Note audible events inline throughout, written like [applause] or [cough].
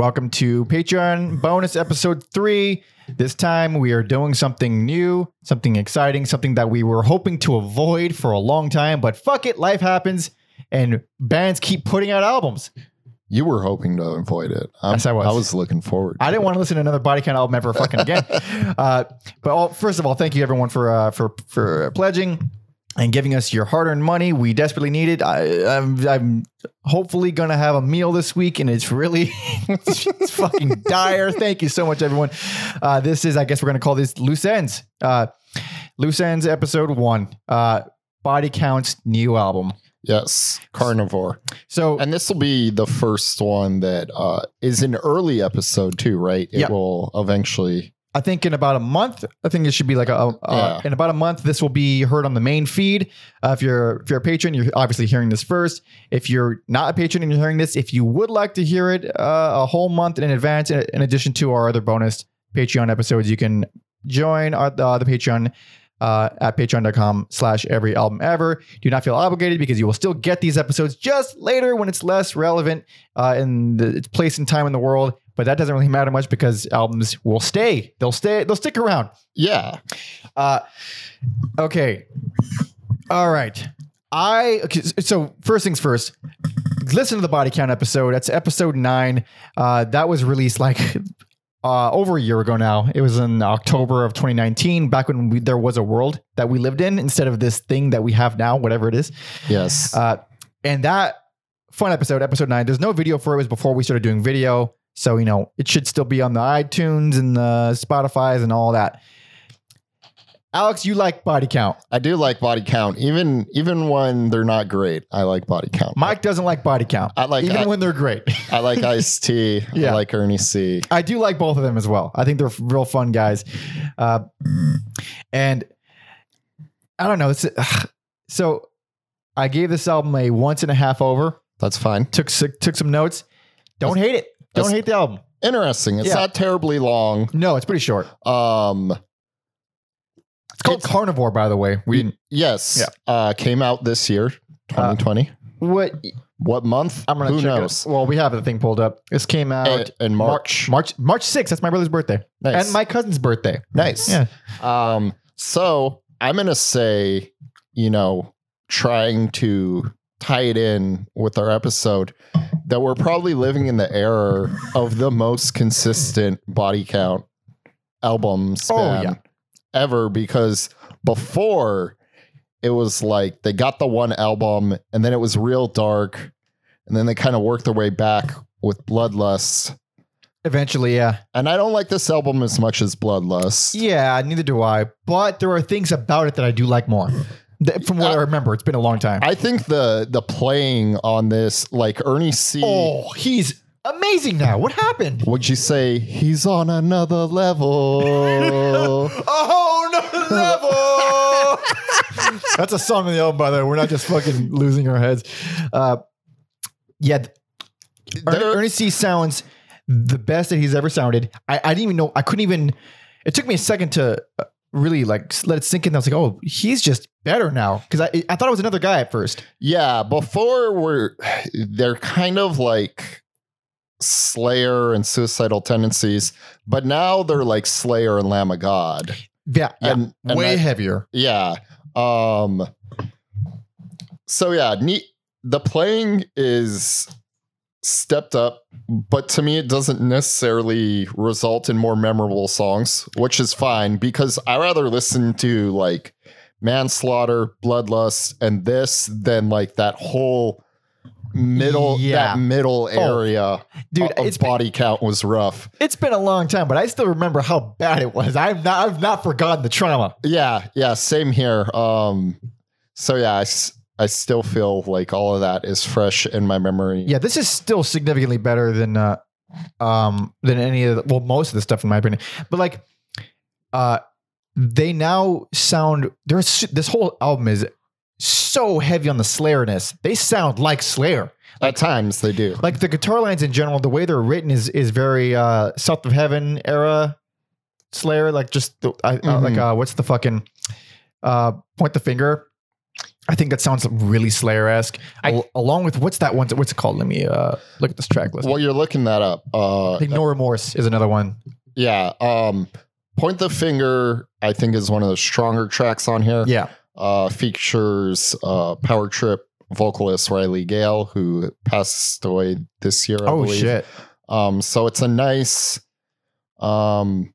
Welcome to Patreon bonus episode three. This time we are doing something new, something exciting, something that we were hoping to avoid for a long time, but fuck it, life happens and bands keep putting out albums. You were hoping to avoid it. I'm- Yes, I was. I was looking forward. I didn't want to listen to another Body Count album ever fucking again. [laughs] uh, but all, first of all, thank you everyone for uh, for for pledging and giving us your hard-earned money. We desperately need it. I, I'm I'm hopefully gonna have a meal this week, and it's really [laughs] it's fucking dire. Thank you so much, everyone. Uh, this is, I guess, we're gonna call this loose ends. Uh, loose ends, episode one. Uh, Body Count's new album. Yes, carnivore. So And this will be the first one that uh, is an early episode too, right? It Yeah. will eventually. I think in about a month, I think it should be like a, a- Yeah. in about a month. This will be heard on the main feed. Uh, if you're if you're a patron, you're obviously hearing this first. If you're not a patron and you're hearing this, if you would like to hear it uh, a whole month in advance, in, in addition to our other bonus Patreon episodes, you can join our, uh, the Patreon. Uh, at patreon.com slash every album ever. Do not feel obligated because you will still get these episodes just later when it's less relevant uh, in the, its place and time in the world. But that doesn't really matter much because albums will stay. They'll stay. They'll stick around. Yeah. Uh, okay. All right. I okay, so first things first. Listen to the body count episode. That's episode nine. Uh, that was released like [laughs] uh, over a year ago now. It was in October of 2019, back when we, there was a world that we lived in instead of this thing that we have now, whatever it is. Yes. Uh, and that fun episode, episode nine, there's no video for it. It was before we started doing video. So, you know, it should still be on the iTunes and the Spotify's and all that. Alex, you like body count. I do like body count, even even when they're not great. I like body count. Mike doesn't like body count. I like- even I- when they're great. I like Ice T. [laughs] Yeah. I like Ernie C. I do like both of them as well. I think they're real fun guys. Uh, and I don't know. It's, [sighs] so I gave this album a once and a half over. That's fine. Took took some notes. Don't hate it. Don't that's- hate the album. Interesting. It's Yeah. not terribly long. No, it's pretty short. Um. It's called It's- Carnivore, by the way. We. Yes. Uh, came out this year, 2020. What? what month? I'm gonna Who check knows? It. Well, we have the thing pulled up. This came out In, March. March March 6th. That's my brother's birthday Nice. and my cousin's birthday. nice. Yeah. Um, so I'm gonna say, you know, trying to tie it in with our episode, that we're probably living in the era of the most consistent body count album oh, span yeah. ever because before it was like they got the one album and then it was real dark and then they kind of worked their way back with Bloodlust. Eventually, yeah. And I don't like this album as much as Bloodlust. Yeah, neither do I. But there are things about it that I do like more. From what I Uh, remember, it's been a long time. I think the the playing on this, like Ernie C. oh, he's amazing now. What happened? Would you say he's on another level? [laughs] Oh no level! [laughs] That's a song on the album, by the way. We're not just fucking losing our heads. Uh, yeah, There- Ernie C sounds the best that he's ever sounded. I, I didn't even know. I couldn't even. It took me a second to uh, really like let it sink in. I was like, oh, he's just better now because I I thought it was another guy at first. yeah, before we're they're kind of like Slayer and suicidal tendencies, but now they're like Slayer and Lamb of God. Yeah, yeah, And, and way I- heavier. Yeah. Um so yeah, neat the playing is stepped up, but to me it doesn't necessarily result in more memorable songs, which is fine because I rather listen to like Manslaughter, Bloodlust, and this than like that whole middle Yeah. that middle area Dude, of it's been, body count was rough. it's been a long time, but I still remember how bad it was. i've not I've not forgotten the trauma. Yeah, yeah, same here. Um, so yeah, I, I still feel like all of that is fresh in my memory. Yeah, this is still significantly better than uh um than any of the, well most of the stuff in my opinion. But like uh they now sound there's this whole album is so heavy on the Slayerness. They sound like Slayer. At times they do. Like the guitar lines in general, the way they're written is is very uh South of Heaven era Slayer. Like just the, I, uh, like Mhm. uh what's the fucking uh point the finger I think that sounds really Slayer esque. Along with what's that one? What's it called? Let me uh, look at this track list. While you're looking that up, uh, I think No Remorse is another one. yeah, um, Point the Finger, I think, is one of the stronger tracks on here. Yeah. Uh, features uh, Power Trip vocalist Riley Gale, who passed away this year. I oh believe. shit. Um, so it's a nice, um,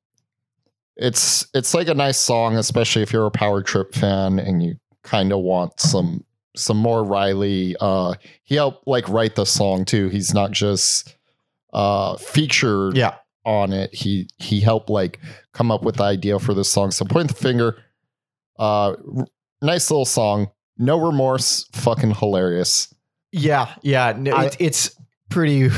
it's it's like a nice song, especially if you're a Power Trip fan and you kind of want some some more Riley. Uh, he helped like write the song too. He's not just uh featured Yeah. on it. He he helped like come up with the idea for this song. So point the finger. Uh, r- nice little song. No remorse. Fucking hilarious. Yeah. Yeah. No, I- it, it's pretty. [laughs]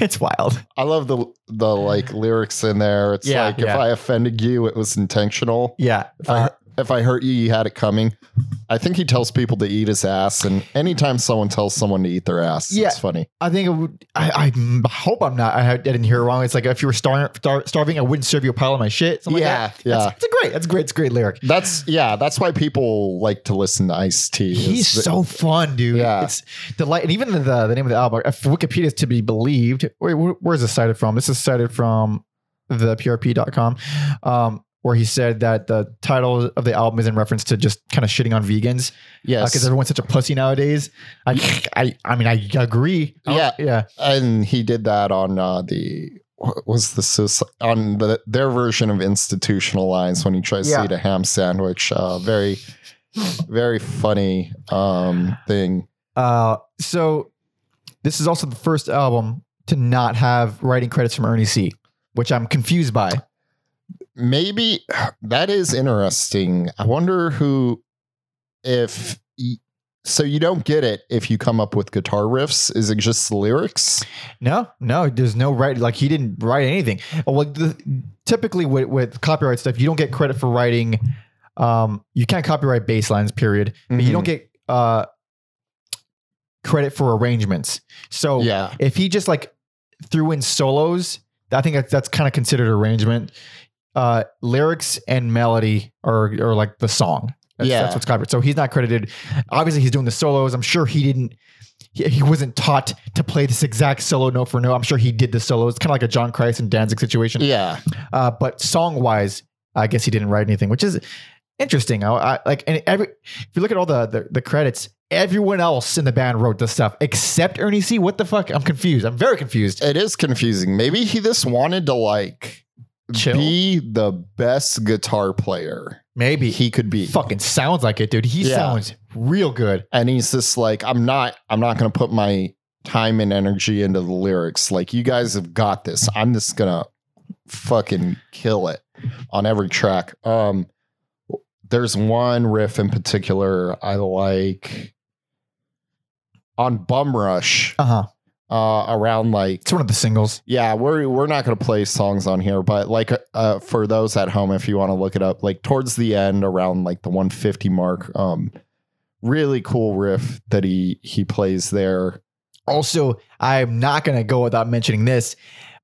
it's wild. I love the the like lyrics in there. It's Yeah, like if. I offended you, it was intentional. Yeah. If I if I hurt you, you had it coming. I think he tells people to eat his ass, and anytime someone tells someone to eat their ass, Yeah. it's funny. I think it would. I, I hope I'm not. I, I didn't hear it wrong. It's like if you were star, star, starving, I wouldn't serve you a pile of my shit. Something Yeah, like that. yeah. That's a great. That's great. It's a great lyric. That's yeah. That's why people like to listen to Ice T. He's so fun, dude. Yeah. It's the light, and even the the name of the album. If Wikipedia is to be believed, wait, where is this cited from? This is cited from the PRP.com, um, where he said that the title of the album is in reference to just kind of shitting on vegans yes. because everyone's such a pussy nowadays. I, I, I mean, I agree. Don't- Yeah. yeah, and he did that on uh, the what was the on the, their version of institutionalized when he tries Yeah. to eat a ham sandwich. Uh, very, very funny um, thing. Uh, so this is also the first album to not have writing credits from Ernie C, which I'm confused by. Maybe [sighs] that is interesting. I wonder who, if so, you don't get it if you come up with guitar riffs. Is it just the lyrics? No, no, there's no right. Like he didn't write anything. Well, the, typically with, with copyright stuff, you don't get credit for writing. Um, you can't copyright bass lines, period. But you don't get uh credit for arrangements. So Yeah, if he just like threw in solos, I think that's, that's kind of considered arrangement. Uh, lyrics and melody are, are like the song. That's, Yeah. that's what's copyright. So he's not credited. Obviously, he's doing the solos. I'm sure he didn't. He, he wasn't taught to play this exact solo note for note. I'm sure he did the solos. It's kind of like a John Christ and Danzig situation. yeah, Uh, but song wise, I guess he didn't write anything, which is interesting. I, I like and every if you look at all the, the the credits, everyone else in the band wrote the stuff except Ernie C. What the fuck? I'm confused. I'm very confused. it is confusing. Maybe he just wanted to like Chill. be the best guitar player Maybe he could be. fucking sounds like it, dude. He Yeah. sounds real good. and he's just like i'm not i'm not to put my time and energy into the lyrics like you guys have got this i'm just to fucking kill it on every track um there's one riff in particular i like on bum rush Uh huh. Uh around like It's one of the singles. yeah, we're we're not going to play songs on here, but like uh, for those at home, if you want to look it up, like towards the end, around like the 150 mark, um, really cool riff that he he plays there. Also, I'm not gonna go without mentioning this.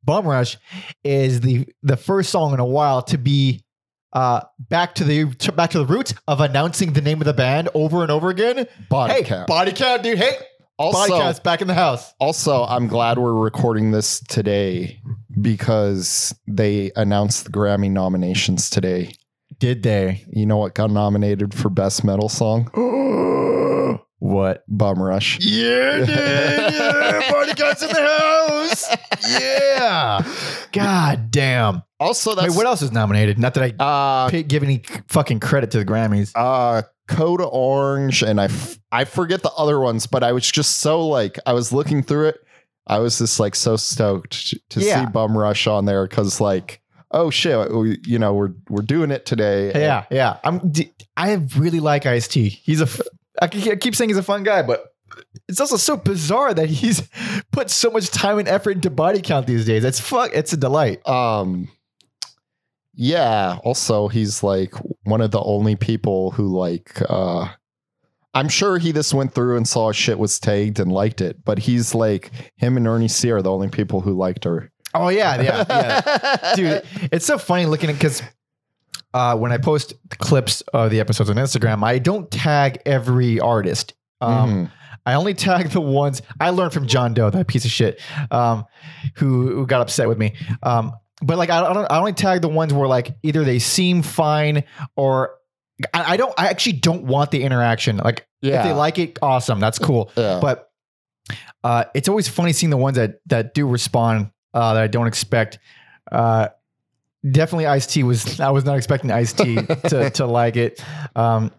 Bum Rush is the the first song in a while to be uh back to the to, back to the roots of announcing the name of the band over and over again. Body hey, count. body count, dude. Hey, Also, count's back in the house. also, I'm glad we're recording this today because they announced the Grammy nominations today. Did they? You know what got nominated for best metal song? [gasps] what? Bum Rush. Yeah, [laughs] dude. Yeah, count's in the house. Yeah. God damn. Also, that's Wait, what else is nominated? Not that I uh, pay, give any fucking credit to the Grammys. uh Code Orange and I f- I forget the other ones, but I was just so like I was looking through it. I was just like so stoked to Yeah. see Bum Rush on there because like oh shit, we, you know we're we're doing it today. Yeah, yeah. I'm. d- I really like Ice T. He's a. f- I keep saying he's a fun guy, but it's also so bizarre that he's [laughs] put so much time and effort into body count these days. It's fuck. It's a delight. Um. Yeah. Also, he's like one of the only people who like. uh I'm sure he just went through and saw shit was tagged and liked it, but he's like him and Ernie C are the only people who liked her. Oh yeah, yeah, yeah. [laughs] Dude, it's so funny looking at because uh, when I post clips of the episodes on Instagram, I don't tag every artist. Um, Mhm. I only tag the ones I learned from John Doe, that piece of shit, um, who, who got upset with me. Um, but like, I, I don't, I only tag the ones where like either they seem fine or I, I don't, I actually don't want the interaction. Like, yeah. if they like it, awesome, that's cool. yeah. But uh, it's always funny seeing the ones that that do respond uh, that I don't expect. Uh, definitely, Ice T was. I was not expecting Ice T [laughs] to to like it. Um,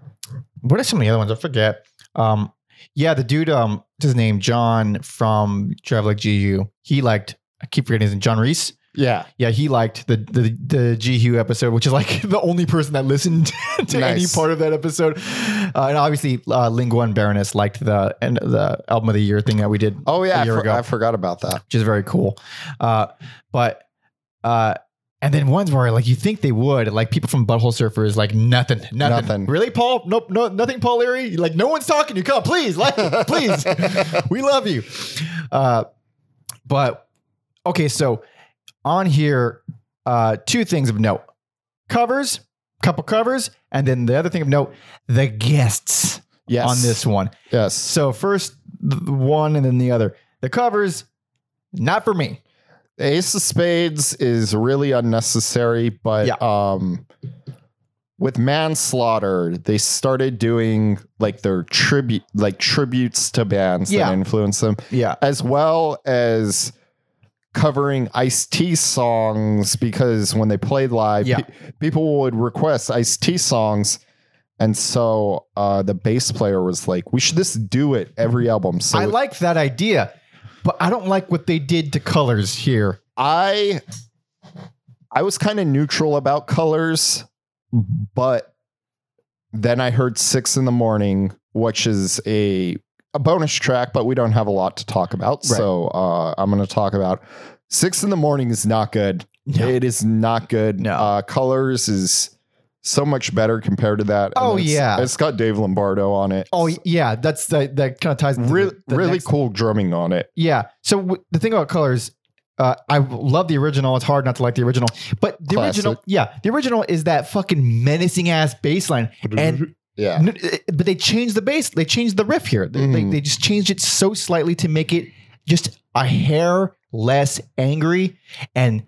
what are some of the other ones? I forget. Um, yeah, the dude. Um, his name? John from Drive Like Jehu. He liked. I keep forgetting his name. John Reis. Yeah. Yeah, he liked the the the Jehu episode, which is like [laughs] the only person that listened [laughs] to any part of that episode. Uh, and obviously, uh, Lingua and Baroness liked the and the album of the year thing that we did Oh yeah. a I, year for- ago, I forgot about that. which is very cool. Uh, but uh, and then ones where like you think they would, like people from Butthole Surfers, like nothing, nothing, Nothing. Really, Paul? Nope, no, nothing, Paul Leary. Like no one's talking. You come, please, like, please. [laughs] we love you. Uh, but okay, so on here, uh, two things of note: covers, couple covers, and then the other thing of note: the guests Yes. on this one. Yes. So first the one, and then the other. The covers, not for me. Ace of Spades is really unnecessary, but Yeah. um with manslaughter, they started doing like their tribute like tributes to bands Yeah. that influence them, Yeah, as well as covering Ice T songs because when they played live, Yeah. pe- people would request Ice T songs. And so uh, the bass player was like, "We should just do it every album." So I like that idea, but I don't like what they did to colors here. I I was kind of neutral about colors, but then I heard six in the morning, which is a a bonus track, but we don't have a lot to talk about. Right. So uh, I'm going to talk about six in the morning is not good. No. It is not good. No. Uh, colors is so much better compared to that. Oh, it's- yeah. it's got Dave Lombardo on it. Oh yeah, that's the, that kind of ties really, the, the really next- cool drumming on it. Yeah. So w- the thing about colors, uh, I love the original. It's hard not to like the original, but the Classic. original, yeah, the original is that fucking menacing ass bass line, and Yeah. But they changed the bass. They changed the riff here. They, they, they just changed it so slightly to make it just a hair less angry, and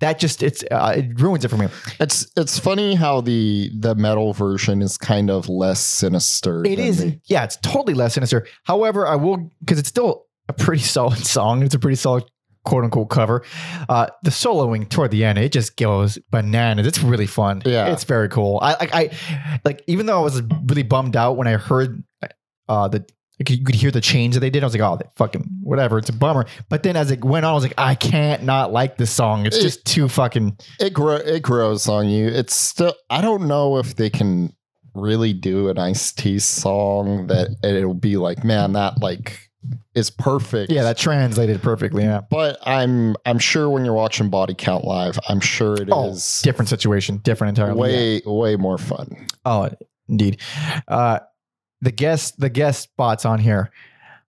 that just it's uh, it ruins it for me. It's it's funny how the the metal version is kind of less sinister. It is, the- yeah, it's totally less sinister. However, I will because it's still a pretty [laughs] solid song. It's a pretty solid quote unquote cover. Uh, the soloing toward the end, it just goes bananas. It's really fun. Yeah. it's very cool. I like I like even though I was really bummed out when I heard uh the. You could hear the change that they did. I was like, "Oh, fucking whatever." It's a bummer. But then, as it went on, I was like, "I can't not like this song. It's It- just too fucking." it grow it grows on you. It's still I don't know if they can really do an Ice T song that it'll be like, man, that like is perfect. Yeah, that translated perfectly. Yeah. But I'm I'm sure when you're watching Body Count live, I'm sure it is Oh, different situation, different entirely. yeah. way way more fun. Oh, indeed. Uh, the guest, the guest spots on here.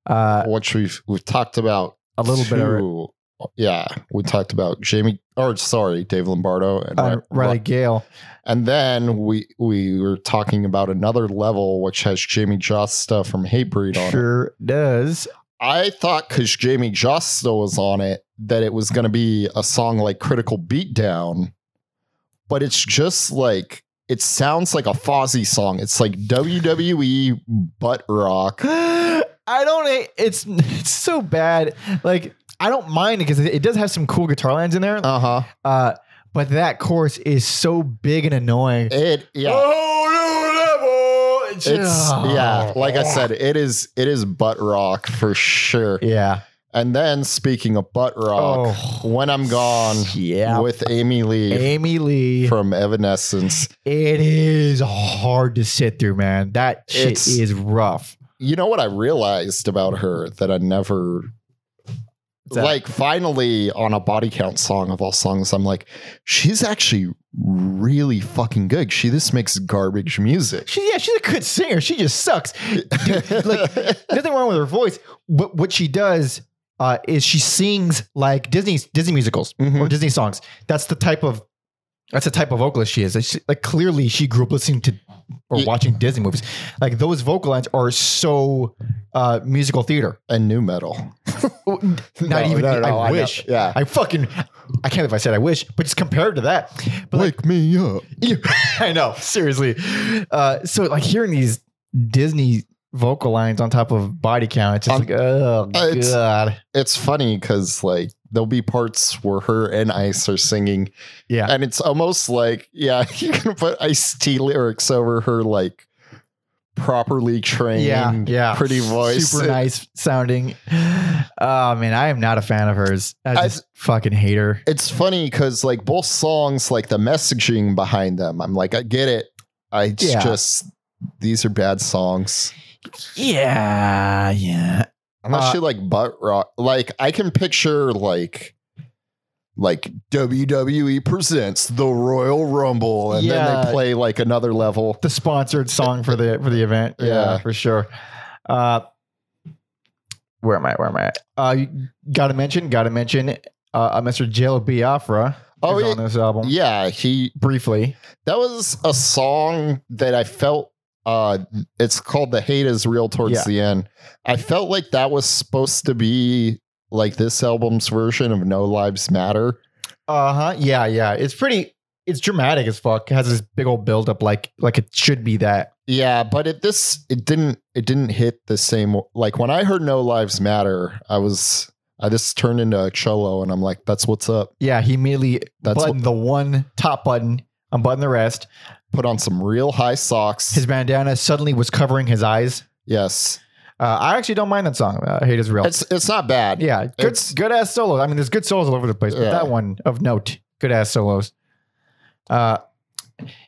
Uh, Which we've we've talked about a little bit two- Yeah, we talked about Jamie or sorry, Dave Lombardo and Uh, Ri- Riley Gale. And then we we were talking about another level which has Jamey Jasta from Hatebreed on it. Sure does. I thought because Jamey Jasta was on it that it was going to be a song like Critical Beatdown, but it's just like it sounds like a Fozzy song. It's like WWE butt rock. [gasps] I don't. It's it's so bad. Like I don't mind it because it does have some cool guitar lines in there. Uh huh. Uh, but that chorus is so big and annoying. It yeah. Oh, no, level. It's yeah, like I said, it is it is butt rock for sure. Yeah. And then speaking of butt rock, Oh. when I'm gone Yeah. with Amy Lee Amy Lee. from Evanescence, It is hard to sit through, man. That shit It's- is rough. you know what I realized about her that I never that? like finally on a body count song of all songs, I'm like, she's actually really fucking good. She just makes garbage music. She, yeah, she's a good singer. She just sucks. Dude, like [laughs] nothing wrong with her voice. But what she does uh, is she sings like Disney Disney musicals or Mhm. Disney songs. That's the type of That's the type of vocalist she is. Like, she- like clearly, she grew up listening to or Ye- watching Disney movies. Like those vocal lines are so uh, musical theater. and nu metal. [laughs] Not [laughs] No, even. no, no, I I wish. Yeah. I fucking. I can't believe I said I wish, but just compared to that, but like Wake me up. [laughs] I know, seriously. Uh, so like hearing these Disney vocal lines on top of body count, it's just Um, like, oh uh, it's- god, It's funny because like there'll be parts where her and Ice are singing, yeah, and it's almost like yeah, [laughs] you can put Ice T lyrics over her like properly trained, yeah, yeah, pretty voice. super nice sounding. Oh man, I am not a fan of hers. I I- just fucking hate her. It's funny because like both songs, like the messaging behind them, I'm like, I get it. I Yeah. just these are bad songs. Yeah, yeah. Unless Uh, you like butt rock, like I can picture like like WWE presents the Royal Rumble, and then they play like another level. The sponsored song for the for the event. Yeah, Yeah. for sure. Uh, where am I? Where am I? Uh, gotta mention, gotta mention, uh, Mr. Jello Biafra. Oh, is yeah. on this album. Yeah, he briefly. that was a song that I felt. Uh, it's called "The Hate Is Real" towards Yeah. the end. I felt like that was supposed to be like this album's version of "No Lives Matter." Uh huh. Yeah, yeah. It's pretty. It's dramatic as fuck. It has this big old buildup, like like it should be that. Yeah, but it this it didn't it didn't hit the same like when I heard No Lives Matter, I was I just turned into a cholo and I'm like, that's what's up. Yeah, he immediately That's buttoned the one top button, unbuttoned the rest. Put on some real high socks. His bandana suddenly was covering his eyes. yes. Uh, I actually don't mind that song. Uh, Hate is real. It's it's not bad. yeah, good it's- good ass solos. I mean, there's good solos all over the place, but Yeah. that one of note, good ass solos. Uh,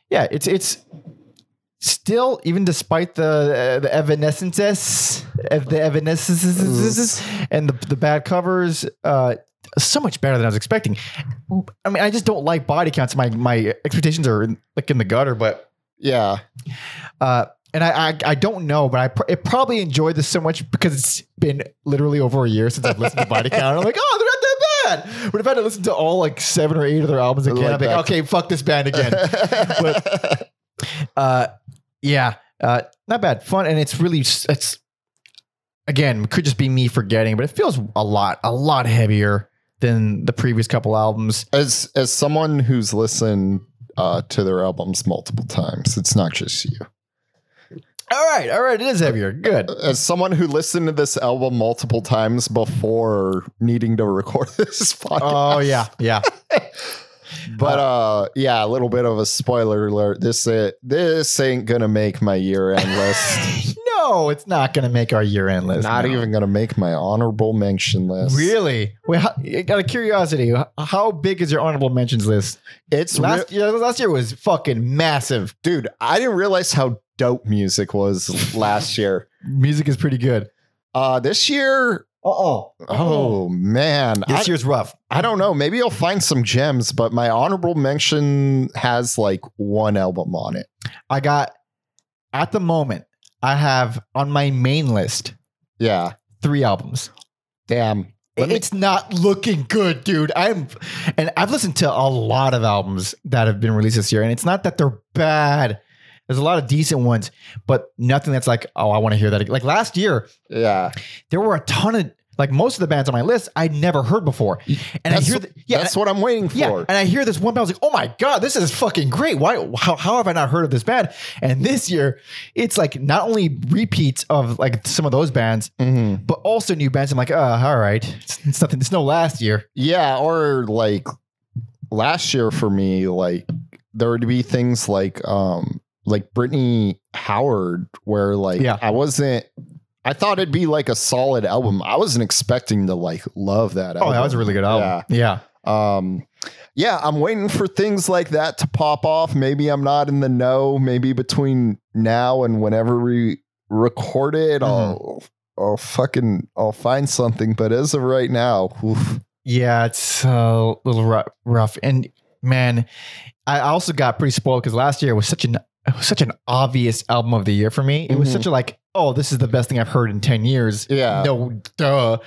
yeah, it's it's still even despite the uh, the evanescences, ev- the evanescences, and the the bad covers. Uh, so much better than I was expecting. I mean, I just don't like body counts. My my expectations are in, like in the gutter, but Yeah. uh, and I, I I don't know, but I, pr- I probably enjoyed this so much because it's been literally over a year since I've listened to Body Count. I'm like, oh, they're not that bad. But if I had to listen to all like seven or eight of their albums again, Like I'd be like, okay, fuck this band again. uh, yeah, uh, not bad, fun, and it's really it's again could just be me forgetting, but it feels a lot a lot heavier than the previous couple albums. as as someone who's listened uh, to their albums multiple times, it's not just you. All right, all right, it is heavier. Good. As someone who listened to this album multiple times before needing to record [laughs] this podcast, Oh yeah, yeah. But uh, yeah, a little bit of a spoiler alert. This uh, this ain't gonna make my year end [laughs] list. no, it's not to make our year end list. Not no. even gonna make my honorable mention list. Really? How, out of curiosity, how big is your honorable mentions list? It's re- Last year, last year was fucking massive. dude. I didn't realize how dope music was last year. [laughs] Music is pretty good. Uh, this year, Uh-oh. oh, oh. man, I, This year's rough. I don't know. Maybe I'll find some gems, but my honorable mention has like one album on it. I got, at the moment, I have on my main list Yeah, three albums. damn. Let me- it's not looking good, dude. I'm, and I've listened to a lot of albums that have been released this year, and it's not that they're bad. There's a lot of decent ones, but nothing that's like, oh, I want to hear that. again. Like last year, yeah, there were a ton of like most of the bands on my list I'd never heard before, and that's, I hear yeah, that's what I'm waiting for. yeah, and I hear this one band. I was like, "Oh my god, this is fucking great! Why? How, how have I not heard of this band?" And this year, it's like not only repeats of like some of those bands, Mhm. but also new bands. I'm like, "Oh, all right, it's, it's nothing. It's no last year." Yeah, or like last year for me, like there would be things like um like Brittany Howard where like Yeah. I wasn't I thought it'd be like a solid album. I wasn't expecting to like love that album. Oh, that was a really good album. Yeah, Um yeah, I'm waiting for things like that to pop off. Maybe I'm not in the know. Maybe between now and whenever we record it, I'll I'll fucking I'll find something. But as of right now, oof. yeah, it's a little rough. rough. And man, I also got pretty spoiled because last year was such an it was such an obvious album of the year for me. It was Mhm. such a like, oh, this is the best thing I've heard in ten years. yeah. No, duh.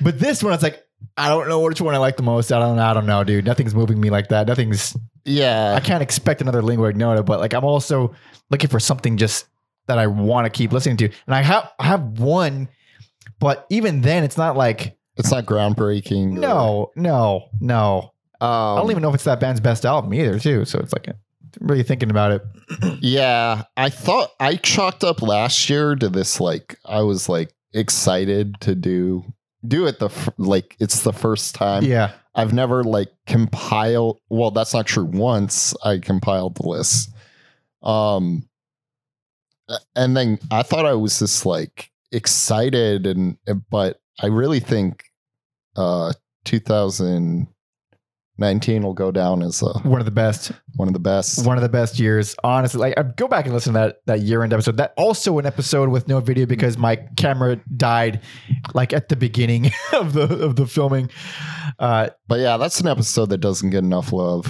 But this one, it's like, I don't know which one I like the most. I don't. I don't know, dude. Nothing's moving me like that. Nothing's. yeah. I can't expect another lingua ignota, but like I'm also looking for something just that I want to keep listening to. And I have I have one, but even then it's not like it's not groundbreaking. or- no, no, no. Um, I don't even know if it's that band's best album either, too. So it's like really thinking about it. Yeah, I thought I chalked up last year to this. Like, I was like excited to do do it the like it's the first time. Yeah. I've never like compiled. Well, that's not true. Once I compiled the list, um, and then I thought I was just like excited, and but I really think, uh, 2019 will go down as uh, One of the best. one of the best. One of the best years. Honestly, like I go back and listen to that that year end episode. That also an episode with no video because my camera died like at the beginning [laughs] of the of the filming. Uh But yeah, that's an episode that doesn't get enough love.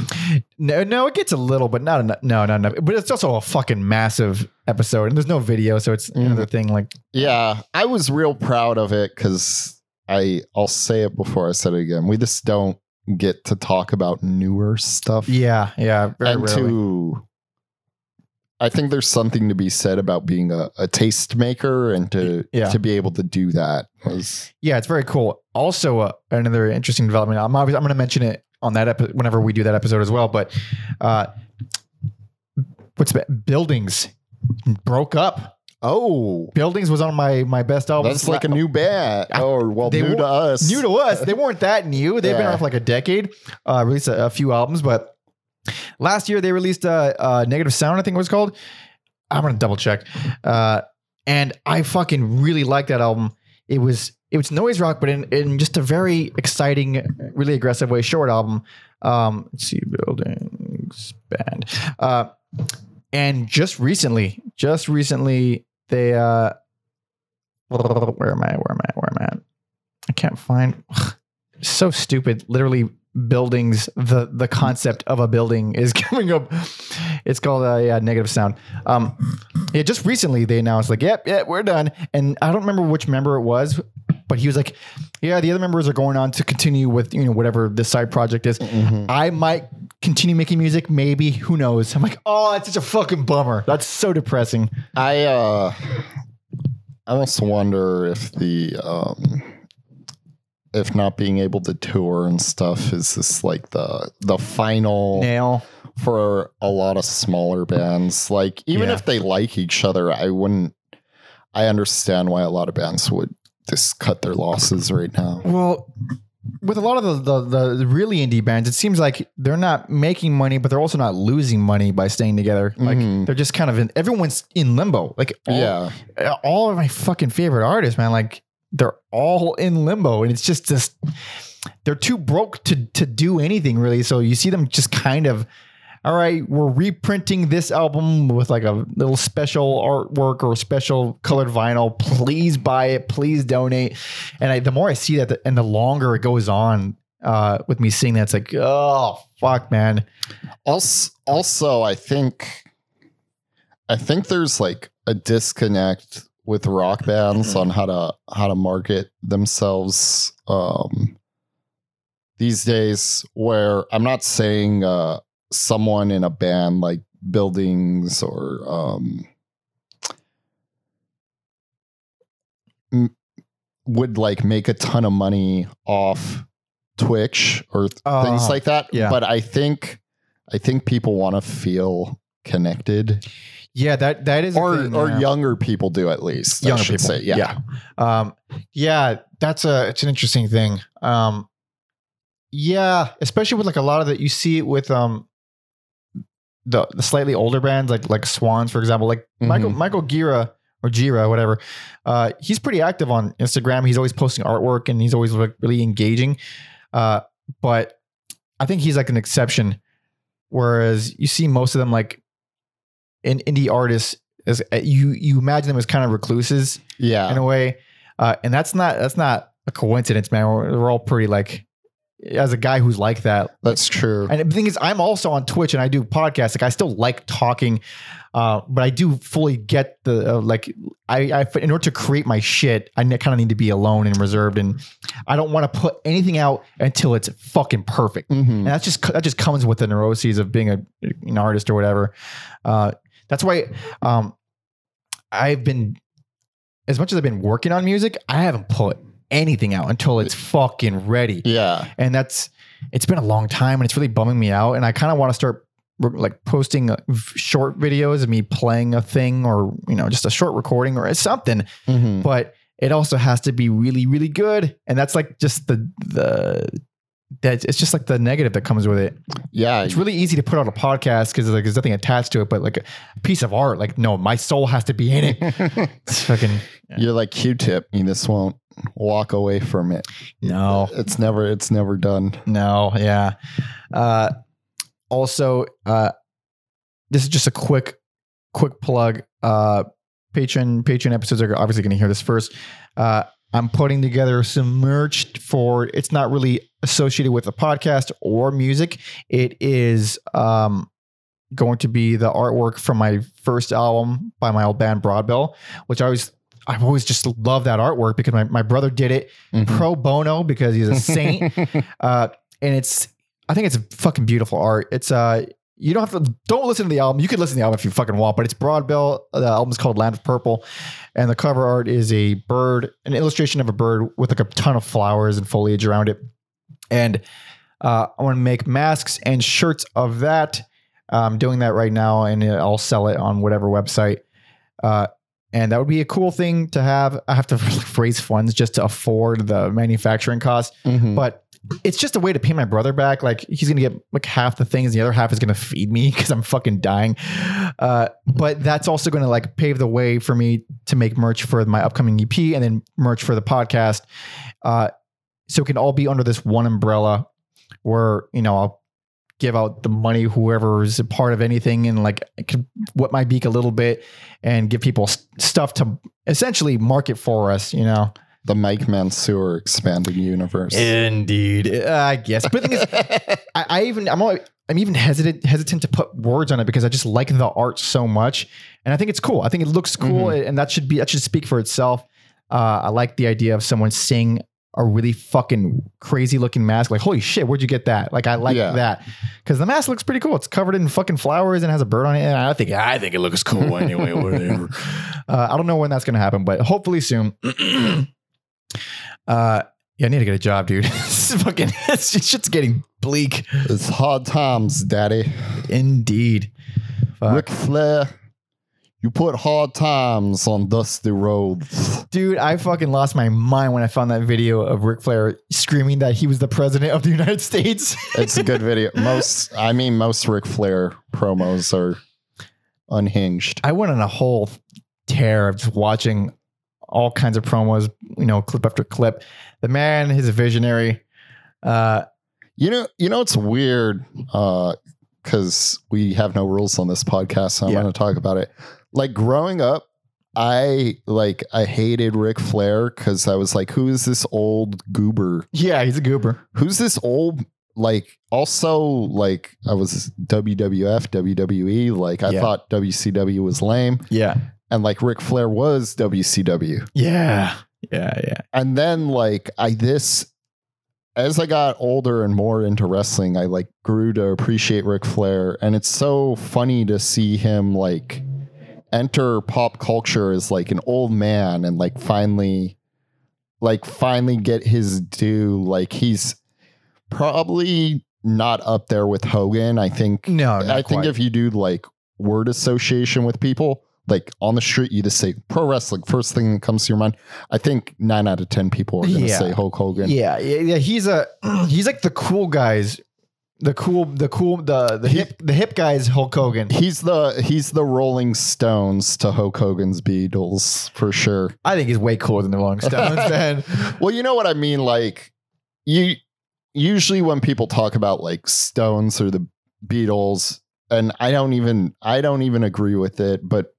no, no, it gets a little, but not enough. No, not enough. But it's also a fucking massive episode, and there's no video, so it's Mhm. another thing. Like, Yeah, I was real proud of it because I I'll say it before I said it again. We just don't get to talk about newer stuff. yeah, yeah, very and rarely. to I think there's something to be said about being a, a taste maker and to Yeah. to be able to do that was Yeah, it's very cool. Also, uh, another interesting development. I'm obviously I'm going to mention it on that episode whenever we do that episode as well. But uh, what's buildings broke up. Oh Buildings was on my my best album. that's like a new band or well they new to us new to us. They weren't that new. They've been Yeah. around for like a decade. Uh, released a, a few albums, but last year they released uh, uh, Negative Sound. I think it was called. I'm gonna double check. Uh, and I fucking really liked that album. It was it was noise rock, but in, in just a very exciting, really aggressive way. Short album. Um, let's see, buildings band. Uh, and just recently, just recently, they uh, where am I? Where am I? Where am I? At? I can't find. So stupid. Literally, buildings. The the concept of a building is [laughs] coming up. It's called a yeah, negative sound. Um, yeah, just recently they announced like, yep, yeah, we're done. And I don't remember which member it was, but he was like, yeah, the other members are going on to continue with you know whatever this side project is. Mhm. I might continue making music, maybe. Who knows? I'm like, oh, that's such a fucking bummer. That's so depressing. I uh I almost wonder if the um if not being able to tour and stuff is this like the the final Nail. for a lot of smaller bands. Like even Yeah. if they like each other, I wouldn't I understand why a lot of bands would just cut their losses right now. Well, with a lot of the, the the really indie bands, it seems like they're not making money, but they're also not losing money by staying together. Like Mhm. they're just kind of in. Everyone's in limbo. Like all, yeah. all of my fucking favorite artists, man. Like they're all in limbo, and it's just just they're too broke to to do anything really. So you see them just kind of. All right, we're reprinting this album with like a little special artwork or special colored vinyl. Please buy it. Please donate. And I, the more I see that, the, and the longer it goes on uh, with me seeing that, it's like, oh fuck, man. Also, also, I think, I think there's like a disconnect with rock bands on how to how to market themselves um, these days. Where I'm not saying uh, someone in a band like Buildings or um, m- would like make a ton of money off Twitch or th- Uh, things like that. yeah. But I think I think people want to feel connected, Yeah, that that is or thing, or yeah. younger people do at least. I younger should people. say, yeah. yeah, um, yeah. That's a it's an interesting thing. Um, yeah, especially with like a lot of that you see it with um the the slightly older bands like like Swans for example. Like Michael Mhm. Michael Gira or Jira, whatever. Uh, he's pretty active on Instagram. He's always posting artwork and he's always like really engaging. Uh, but I think he's like an exception. Whereas you see most of them like in indie artists as uh, you you imagine them as kind of recluses yeah. in a way, uh, and that's not that's not a coincidence, man. We're, we're all pretty like as a guy who's like that. That's true. And the thing is, I'm also on Twitch and I do podcasts. Like I still like talking, uh, but I do fully get the uh, like. I, I in order to create my shit, I kind of need to be alone and reserved, and I don't want to put anything out until it's fucking perfect. Mhm. And that's just that just comes with the neuroses of being a, an artist or whatever. Uh, that's why um, I've been as much as I've been working on music, I haven't put anything out until it's fucking ready Yeah. and that's it's been a long time and it's really bumming me out and i kind of want to start like posting uh, short videos of me playing a thing or you know just a short recording or something Mhm. but it also has to be really really good and that's like just the the that it's just like the negative that comes with it Yeah. it's really easy to put out a podcast because like there's nothing attached to it but like a piece of art like no my soul has to be in it [laughs] it's fucking You're like Q-tip. You just won't walk away from it. no It's never. It's never done. No, yeah. Uh, also, uh, this is just a quick, quick plug. Uh, patron Patreon episodes are obviously going to hear this first. Uh, I'm putting together some merch for. It's not really associated with a podcast or music. It is um, going to be the artwork from my first album by my old band Broadbell, which I always. I've always just loved that artwork because my, my brother did it Mhm. pro bono because he's a [laughs] saint uh, and it's I think it's a fucking beautiful art. It's uh you don't have to don't listen to the album. You could listen to the album if you fucking want, but it's Broadbell. The album's called Land of Purple, and the cover art is a bird, an illustration of a bird with like a ton of flowers and foliage around it. And uh, I want to make masks and shirts of that. I'm doing that right now, and I'll sell it on whatever website. Uh, and that would be a cool thing to have. I have to [laughs] raise funds just to afford the manufacturing costs Mhm. but it's just a way to pay my brother back. Like he's gonna get like half the things, the other half is gonna feed me [laughs] because I'm fucking dying. Uh, but that's also gonna like pave the way for me to make merch for my upcoming EP and then merch for the podcast. Uh, so it can all be under this one umbrella where you know I'll give out the money whoever is a part of anything and like I could wet my beak a little bit and give people s- stuff to essentially market for us. You know. the Mike Mansour expanding universe. Indeed, I guess. But the thing is, I, I even I'm always, I'm even hesitant hesitant to put words on it because I just like the art so much, and I think it's cool. I think it looks cool, and that should be that should speak for itself. Uh, I like the idea of someone seeing a really fucking crazy looking mask. Like, holy shit, where'd you get that? Like, I like Yeah. that because the mask looks pretty cool. It's covered in fucking flowers and has a bird on it. And I think I think it looks cool [laughs] anyway. Whatever. Uh, I don't know when that's gonna happen, but hopefully soon. [clears throat] uh, yeah, I need to get a job, dude. [laughs] this is fucking [laughs] this shit's getting bleak. it's hard times, Daddy. Indeed. Fuck. Ric Flair, you put hard times on dusty roads. Dude, I fucking lost my mind when I found that video of Ric Flair screaming that he was the president of the [laughs] United States. It's a good video. Most, I mean, most Ric Flair promos are unhinged. I went on a whole tear of just watching all kinds of promos, you know, clip after clip. The man is a visionary. Uh, You know, you know, it's weird because we have no rules on this podcast, so I'm Yeah. going to talk about it. Like growing up, I like I hated Ric Flair because I was like, who is this old goober? yeah, he's a goober. Who's this old? Like also like I was WWF, WWE. Like I Yeah. thought WCW was lame, Yeah. and like Ric Flair was WCW. Yeah. Yeah. Yeah. and then like i this as i got older and more into wrestling i like grew to appreciate Ric flair and it's so funny to see him like enter pop culture as like an old man and like finally like finally get his due like he's probably not up there with hogan i think No, i think quite. if you do like word association with people like on the street you just say pro wrestling first thing that comes to your mind i think nine out of ten people are going to Yeah. say hulk hogan yeah, yeah. He's a [clears throat] he's like the cool guys, the cool, the cool, the the He- hip, the hip guys. Hulk Hogan. he's the he's the rolling stones to hulk hogan's beatles for sure I think he's way cooler than the Rolling Stones. [laughs] man. well you know what i mean like you usually when people talk about like stones or the beatles and i don't even i don't even agree with it but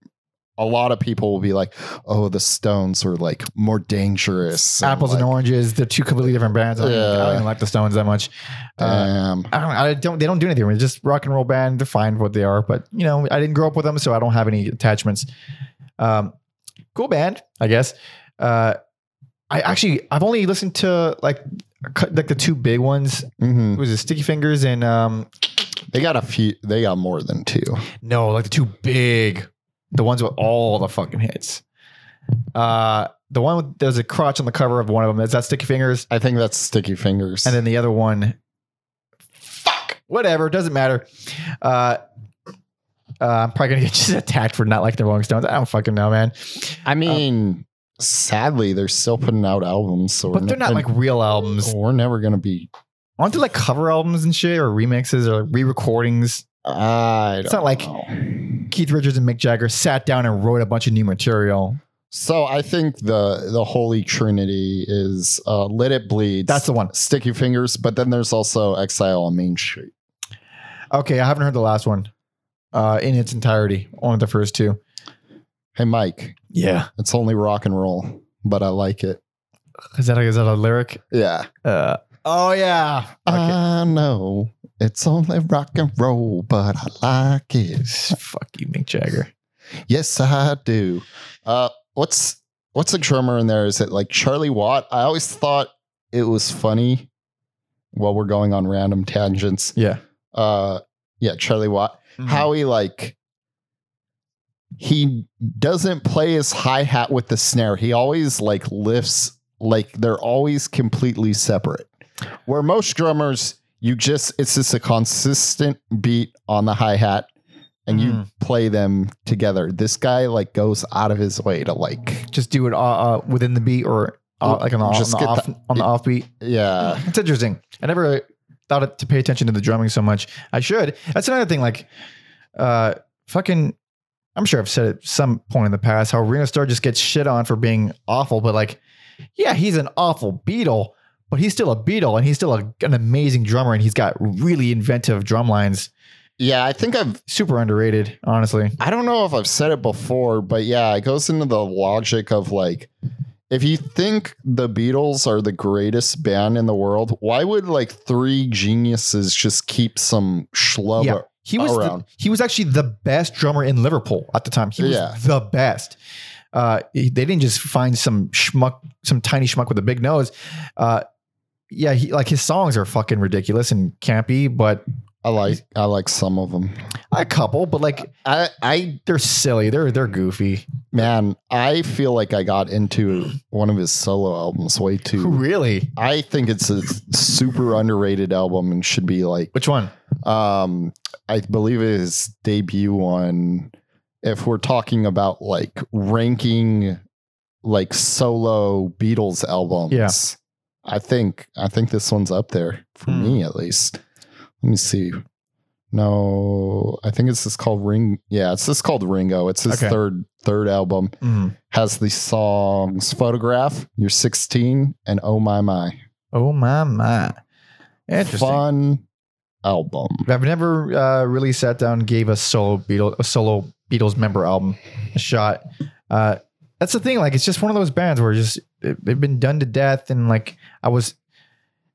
a lot of people will be like, "Oh, the Stones were like more dangerous." Apples and like, oranges, they're two completely different bands. I don't, even, I don't even like the Stones that much. Uh, Damn. I don't, I don't, they don't do anything. They're just rock and roll band. They're fine what they are, but you know, I didn't grow up with them, so I don't have any attachments. Um, cool band, I guess. Uh, I actually, I've only listened to like, like the two big ones. Mhm. Was it Sticky Fingers and um, They got a few. They got more than two. no, like the two big, the ones with all the fucking hits. Uh, the one with there's a crotch on the cover of one of them. Is that Sticky Fingers? I think that's Sticky Fingers. And then the other one, fuck, whatever, doesn't matter. Uh, uh, I'm probably gonna get [laughs] just attacked for not liking the Rolling Stones. I don't fucking know, man. I mean, sadly, they're still putting out albums, so But they're not like real albums. we're never gonna be. Aren't they like cover albums and shit, or remixes, or re-recordings? I It's not like- know. Keith Richards and Mick Jagger sat down and wrote a bunch of new material. So I think the the holy trinity is uh, "Let It Bleed." That's the one. Sticky Fingers, but then there's also "Exile on Main Street." Okay, I haven't heard the last one uh, in its entirety. Only the first two. Hey, Mike, Yeah, it's only rock and roll, but I like it. is that a, is that a lyric? Yeah. Uh, oh yeah. Okay. I know it's only rock and roll, but I like it. [laughs] Fuck you, Mick Jagger. Yes, I do. Uh, what's what's a drummer in there? Is it like Charlie Watt? I always thought it was funny. While we're going on random tangents, Yeah. uh, yeah, Charlie Watt. Mm-hmm. How he like he doesn't play his hi hat with the snare. He always like lifts like they're always completely separate. Where most drummers, you just it's just a consistent beat on the hi hat, and you Mhm. play them together. This guy like goes out of his way to like just do it uh, uh, within the beat or uh, like on the, Just on the off the- on the off beat. yeah It's interesting. I never thought it, to pay attention to the drumming so much. I should. That's another thing. Like, uh, fucking. I'm sure I've said it some point in the past how Ringo Starr just gets shit on for being awful, but like, yeah, he's an awful Beatle, but he's still a Beatle and he's still a, an amazing drummer and he's got really inventive drum lines. yeah. I think I've Super underrated, honestly. I don't know if I've said it before, but yeah, it goes into the logic of like, if you think the Beatles are the greatest band in the world, why would like three geniuses just keep some schlub? Yeah. He was the, he was actually the best drummer in Liverpool at the time. He was Yeah. the best. Uh, they didn't just find some schmuck, some tiny schmuck with a big nose. Uh, yeah, he like his songs are fucking ridiculous and campy, but I like I like some of them. a couple, but like I I they're silly. They're they're goofy. man, I feel like I got into one of his solo albums way too. Really? I think it's a super underrated album and should be like Which one? um I believe his debut one if we're talking about like ranking like solo Beatles albums. Yeah. I think I think this one's up there for Hmm. me at least. Let me see. No, I think it's just called Ring. Yeah, it's just called Ringo. It's his Okay. third third album. Mm. Has the songs "Photograph," "You're 16," and "Oh My My." Oh my my. Interesting. Fun album. I've never uh, really sat down and gave a solo Beatles a solo Beatles member album a shot. Uh, that's the thing. Like, it's just one of those bands where just they've been done to death, and like I was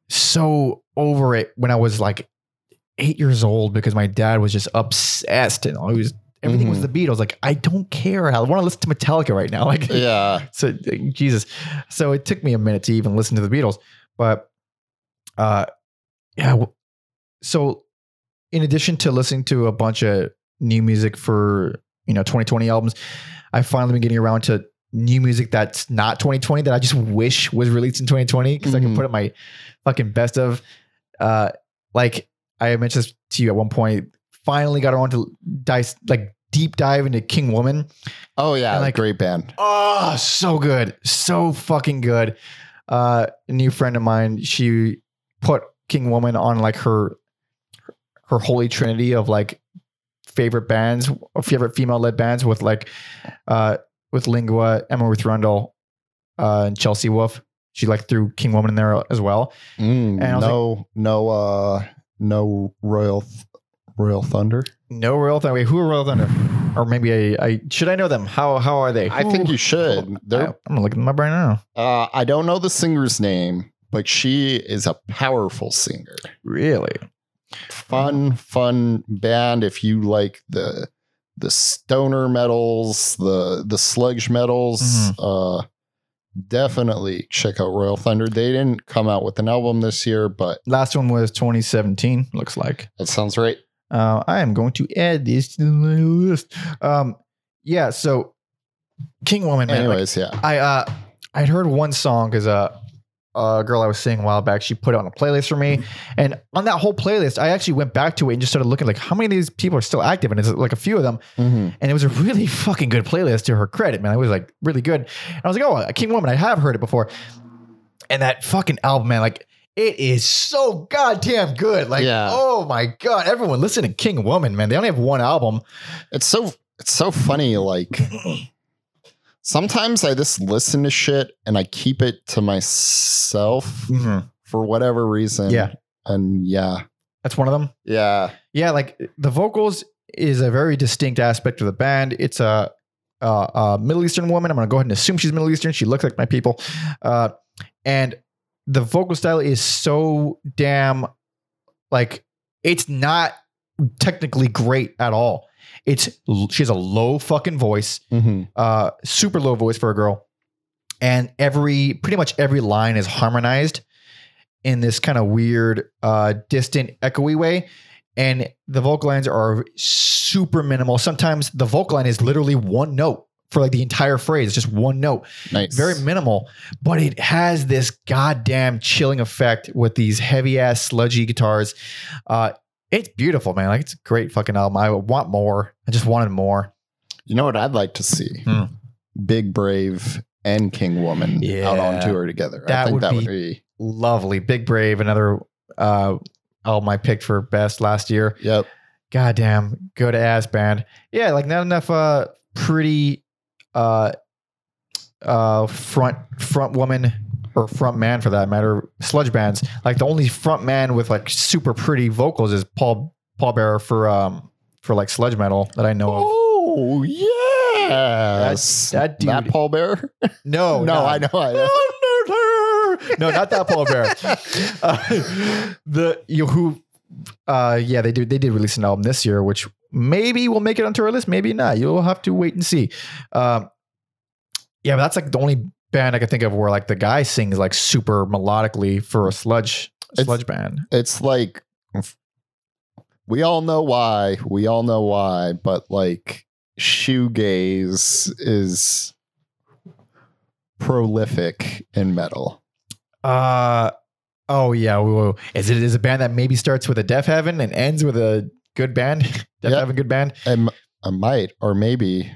so over it when I was like eight years old because my dad was just obsessed and always everything was Mhm. the Beatles. Like, I don't care. I want to listen to Metallica right now. [laughs] Like, Yeah. so Jesus. So it took me a minute to even listen to the Beatles, but uh, yeah. So in addition to listening to a bunch of new music for you know 2020 albums, I finally been getting around to new music that's not 2020 that I just wish was released in 2020 because I can Mhm. put it my fucking best of. Uh, like I mentioned this to you at one point. Finally got around to dice like deep dive into King Woman. Oh yeah, And, like- great band. Oh, so good. So fucking good. Uh, a new friend of mine, she put King Woman on like her her holy trinity of like favorite bands, or favorite female led bands with like uh with Lingua, Emma Ruth Rundle, uh, and Chelsea Wolfe. She like threw King Woman in there as well. Mm, And I was no, no, uh, no Royal, Th- Royal Thunder. No Royal Thunder. Wait, who are Royal Thunder? Or maybe I, I should I know them? How how are they? I think you should. I, They're, I'm gonna look at them up right now. uh, I don't know the singer's name, but she is a powerful singer. Really? Fun, fun band. If you like the the stoner metals, the the sludge metals, Mm-hmm. uh, definitely check out Royal Thunder. They didn't come out with an album this year, but Last one was 2017. Looks like. that sounds right. Uh, I am going to add this to my list. Um, yeah. So King Woman, man. like, Anyways, yeah. I uh I'd heard one song because uh a girl I was seeing a while back, she put it on a playlist for me. And on that whole playlist, I actually went back to it and just started looking like how many of these people are still active. And it's like a few of them. Mhm. And it was a really [laughs] fucking good playlist to her credit, man. It was like really good. And I was like, oh, King Woman, I have heard it before. And that fucking album, man, like it is so goddamn good. Like, Yeah. oh my God. Everyone listen to King Woman, man. They only have one album. It's so it's so funny. Like [clears throat] sometimes I just listen to shit and I keep it to myself for whatever reason. Yeah. And yeah. That's one of them. Yeah. Yeah, like the vocals is a very distinct aspect of the band. It's a, a, a Middle Eastern woman. I'm going to go ahead and assume she's Middle Eastern. She looks like my people. Uh, and the vocal style is so damn like it's not technically great at all. It's she has a low fucking voice, Mhm. uh, super low voice for a girl, and every pretty much every line is harmonized in this kind of weird, uh, distant, echoey way. And the vocal lines are super minimal. Sometimes the vocal line is literally one note for like the entire phrase, It's just one note Nice. very minimal, but it has this goddamn chilling effect with these heavy ass sludgy guitars. Uh, it's beautiful, man. Like it's a great fucking album. I want more. I just wanted more. You know what I'd like to see? Hmm. Big Brave and King Woman out on tour together. I That think would that be- would be Lovely, Big Brave, another uh, album I picked for best last year. yep. Goddamn good ass band. Yeah, like not enough uh pretty uh uh front front woman or front man for that matter sludge bands. Like the only front man with like super pretty vocals is Paul Pallbearer for um for like sludge metal that I know of. Oh yes. that dude- That Paul Bear? [laughs] No, no, not- I know. I know. no, not that Paul Bear. [laughs] Uh, the you who, uh, yeah, they did. They did release an album this year, which maybe will make it onto our list, maybe not. You'll have to wait and see. Um, yeah, but that's like the only band I can think of where like the guy sings like super melodically for a sludge It's- sludge band. it's like we all know why. We all know why, but like shoegaze is prolific in metal. Uh oh yeah. whoa. Is it is a band that maybe starts with a Deafheaven and ends with a good band? [laughs] Deaf Yep. Heaven, good band. And I might, or maybe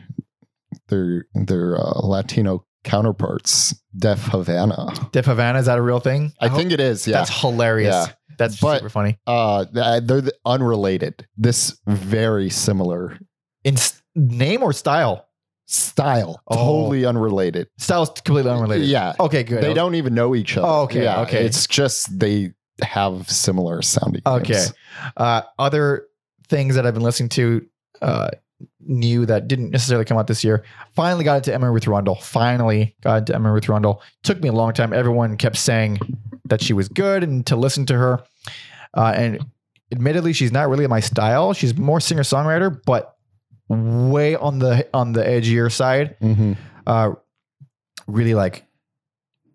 their their uh, Latino counterparts, Deaf Havana. Deaf Havana is that a real thing? I hope- think it is. Yeah. That's hilarious. Yeah. That's But- super funny. uh, they're the- unrelated. This very similar In s- name or style? style, Oh. totally unrelated. Style's completely unrelated. Yeah. Okay, good. They don't even know each other. Oh, okay, Yeah, okay. It's just they have similar sounding. Okay. Uh, other things that I've been listening to, uh, new that didn't necessarily come out this year. Finally got into Emma Ruth Rundle. Finally got into Emma Ruth Rundle. Took me a long time. Everyone kept saying that she was good and to listen to her. Uh, and admittedly, she's not really my style. She's more singer songwriter, but way on the on the edgier side. Mhm. uh, really like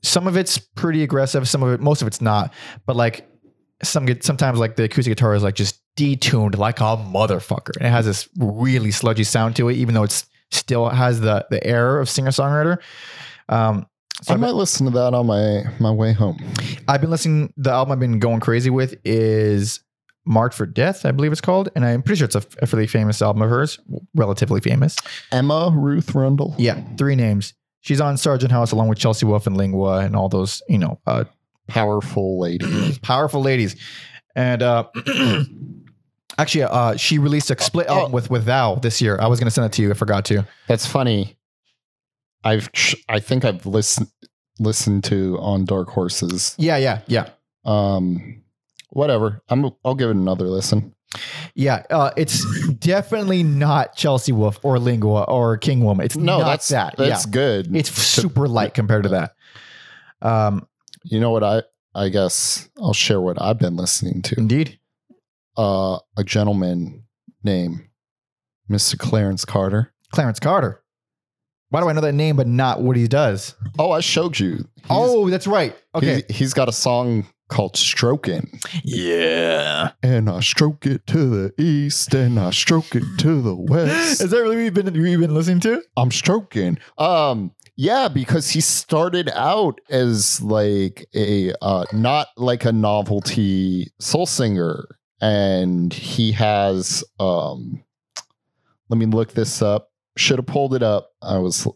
some of it's pretty aggressive, some of it, most of it's not. But like some get sometimes like the acoustic guitar is like just detuned like a motherfucker, and it has this really sludgy sound to it, even though it's still has the the air of singer songwriter. Um, so I I've been, might listen to that on my my way home. I've been listening. The album I've been going crazy with is Marked for Death, I believe it's called, and I'm pretty sure it's a, a fairly famous album of hers, relatively famous. Emma Ruth Rundle. Yeah, three names. She's on Sargent House along with Chelsea Wolfe and Lingua and all those, you know, uh, Powerful ladies. [clears throat] powerful ladies. And uh, [clears throat] actually, uh, she released a split Oh. album with with Thou this year. I was going to send it to you. I forgot to. That's funny. I've I think I've listened listened to on Dark Horses. Yeah, yeah, yeah. Um, whatever. I'm I'll give it another listen. Yeah, uh, it's definitely not Chelsea Wolfe or Lingua or King Woman. It's No, not that's that. That's yeah, good. it's super light compared to that. Um, you know what I I guess I'll share what I've been listening to. indeed. Uh a gentleman named Mr. Clarence Carter. Clarence Carter. Why do I know that name but not what he does? Oh, I showed you. He's- oh, that's right. Okay. he, he's got a song called Stroking. yeah. And I stroke it to the east and I stroke it to the west. [gasps] Is that really what you've been, you've been listening to? I'm stroking. Um, yeah, because he started out as like a uh, not like a novelty soul singer, and he has um. Let me look this up. Should have pulled it up. I was,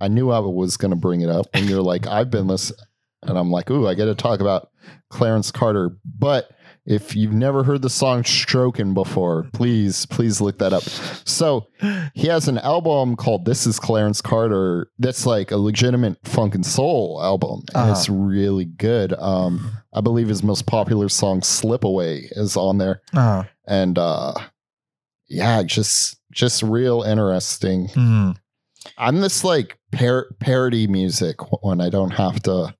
I knew I was going to bring it up, and you're like, I've been listening, and I'm like, ooh, I got to talk about Clarence Carter, but. If you've never heard the song Stroking before, please, please look that up. So he has an album called This is Clarence Carter that's like a legitimate funk and soul album. And Uh-huh. it's really good. Um, I believe his most popular song, Slip Away, is on there. Uh, And uh yeah, just just real interesting. hmm. I'm this like par- parody music when I don't have to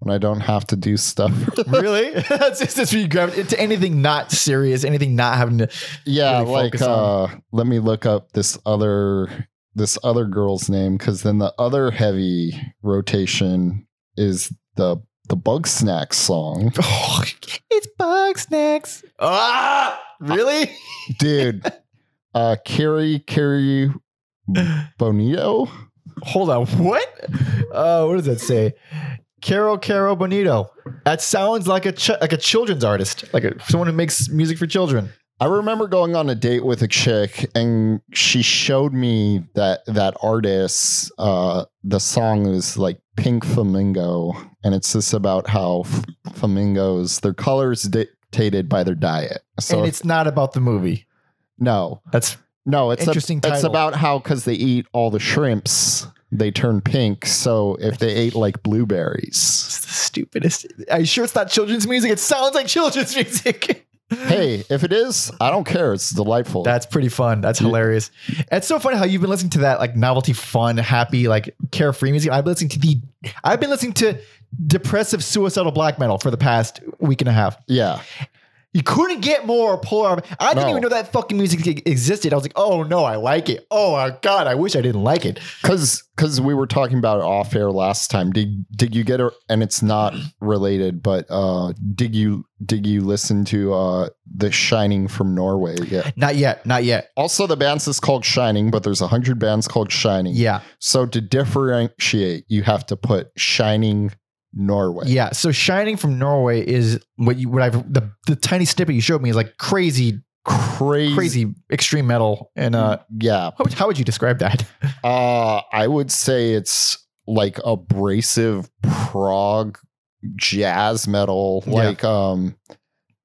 when I don't have to do stuff. [laughs] really? [laughs] that's just where you grab into anything not serious, anything not having to. yeah, really like uh let me look up this other this other girl's name because then the other heavy rotation is the the bug Snacks song [laughs] Oh, it's bug snacks. Ah, really? dude uh Kero Kero Bonito Hold on. What? Uh, what does that say? Kero Kero Bonito. That sounds like a ch- like a children's artist, like a, someone who makes music for children. i remember going on a date with a chick and she showed me that that artist uh the song is like pink flamingo and it's just about how f- flamingos their colors dictated by their diet so and it's not about the movie. no That's No, it's Interesting A, it's about how because they eat all the shrimps, they turn pink. So if they ate like blueberries, it's the stupidest. Are you sure it's not children's music? It sounds like children's [laughs] music. hey, if it is, I don't care. It's delightful. That's pretty fun. That's hilarious. It's so funny how you've been listening to that like novelty, fun, happy, like carefree music. I've been listening to the I've been listening to depressive suicidal black metal for the past week and a half. yeah, You couldn't get more polar. I didn't No. even know that fucking music existed. I was like, oh no, I like it. Oh my god, I wish I didn't like it. because because we were talking about it off air last time. Did did you get it? And it's not related, but uh, did you did you listen to uh the Shining from Norway? Yeah. Not yet. Not yet. Also, the band's is called Shining, but there's a hundred bands called Shining. Yeah. So to differentiate, you have to put Shining Norway. Yeah. So Shining from Norway is what you what I've the, the tiny snippet you showed me is like crazy, Crazy. crazy extreme metal. And uh yeah. how, would- how would you describe that? [laughs] Uh, I would say it's like abrasive prog jazz metal. Yeah. Like um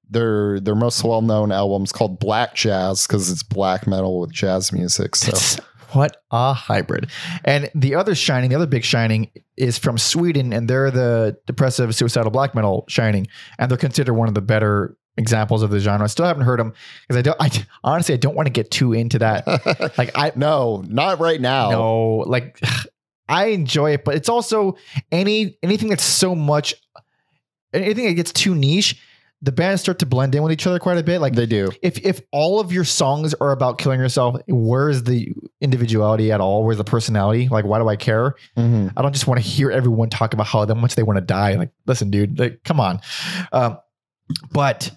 their their most well known album's called Black Jazz because it's black metal with jazz music. So what a hybrid. And the other Shining, the other big Shining is from Sweden, and they're the depressive suicidal black metal Shining, and they're considered one of the better examples of the genre. I still haven't heard them because I don't. I honestly I don't want to get too into that. [laughs] Like I no, not right now. no like [sighs] I enjoy it, but it's also any anything that's so much anything that gets too niche. The bands start to blend in with each other quite a bit. Like They do. if if all of your songs are about killing yourself, where's the individuality at all? Where's the personality? Like, why do I care? Mhm. I don't just want to hear everyone talk about how much they want to die. Like, listen, dude, like, come on. Um, but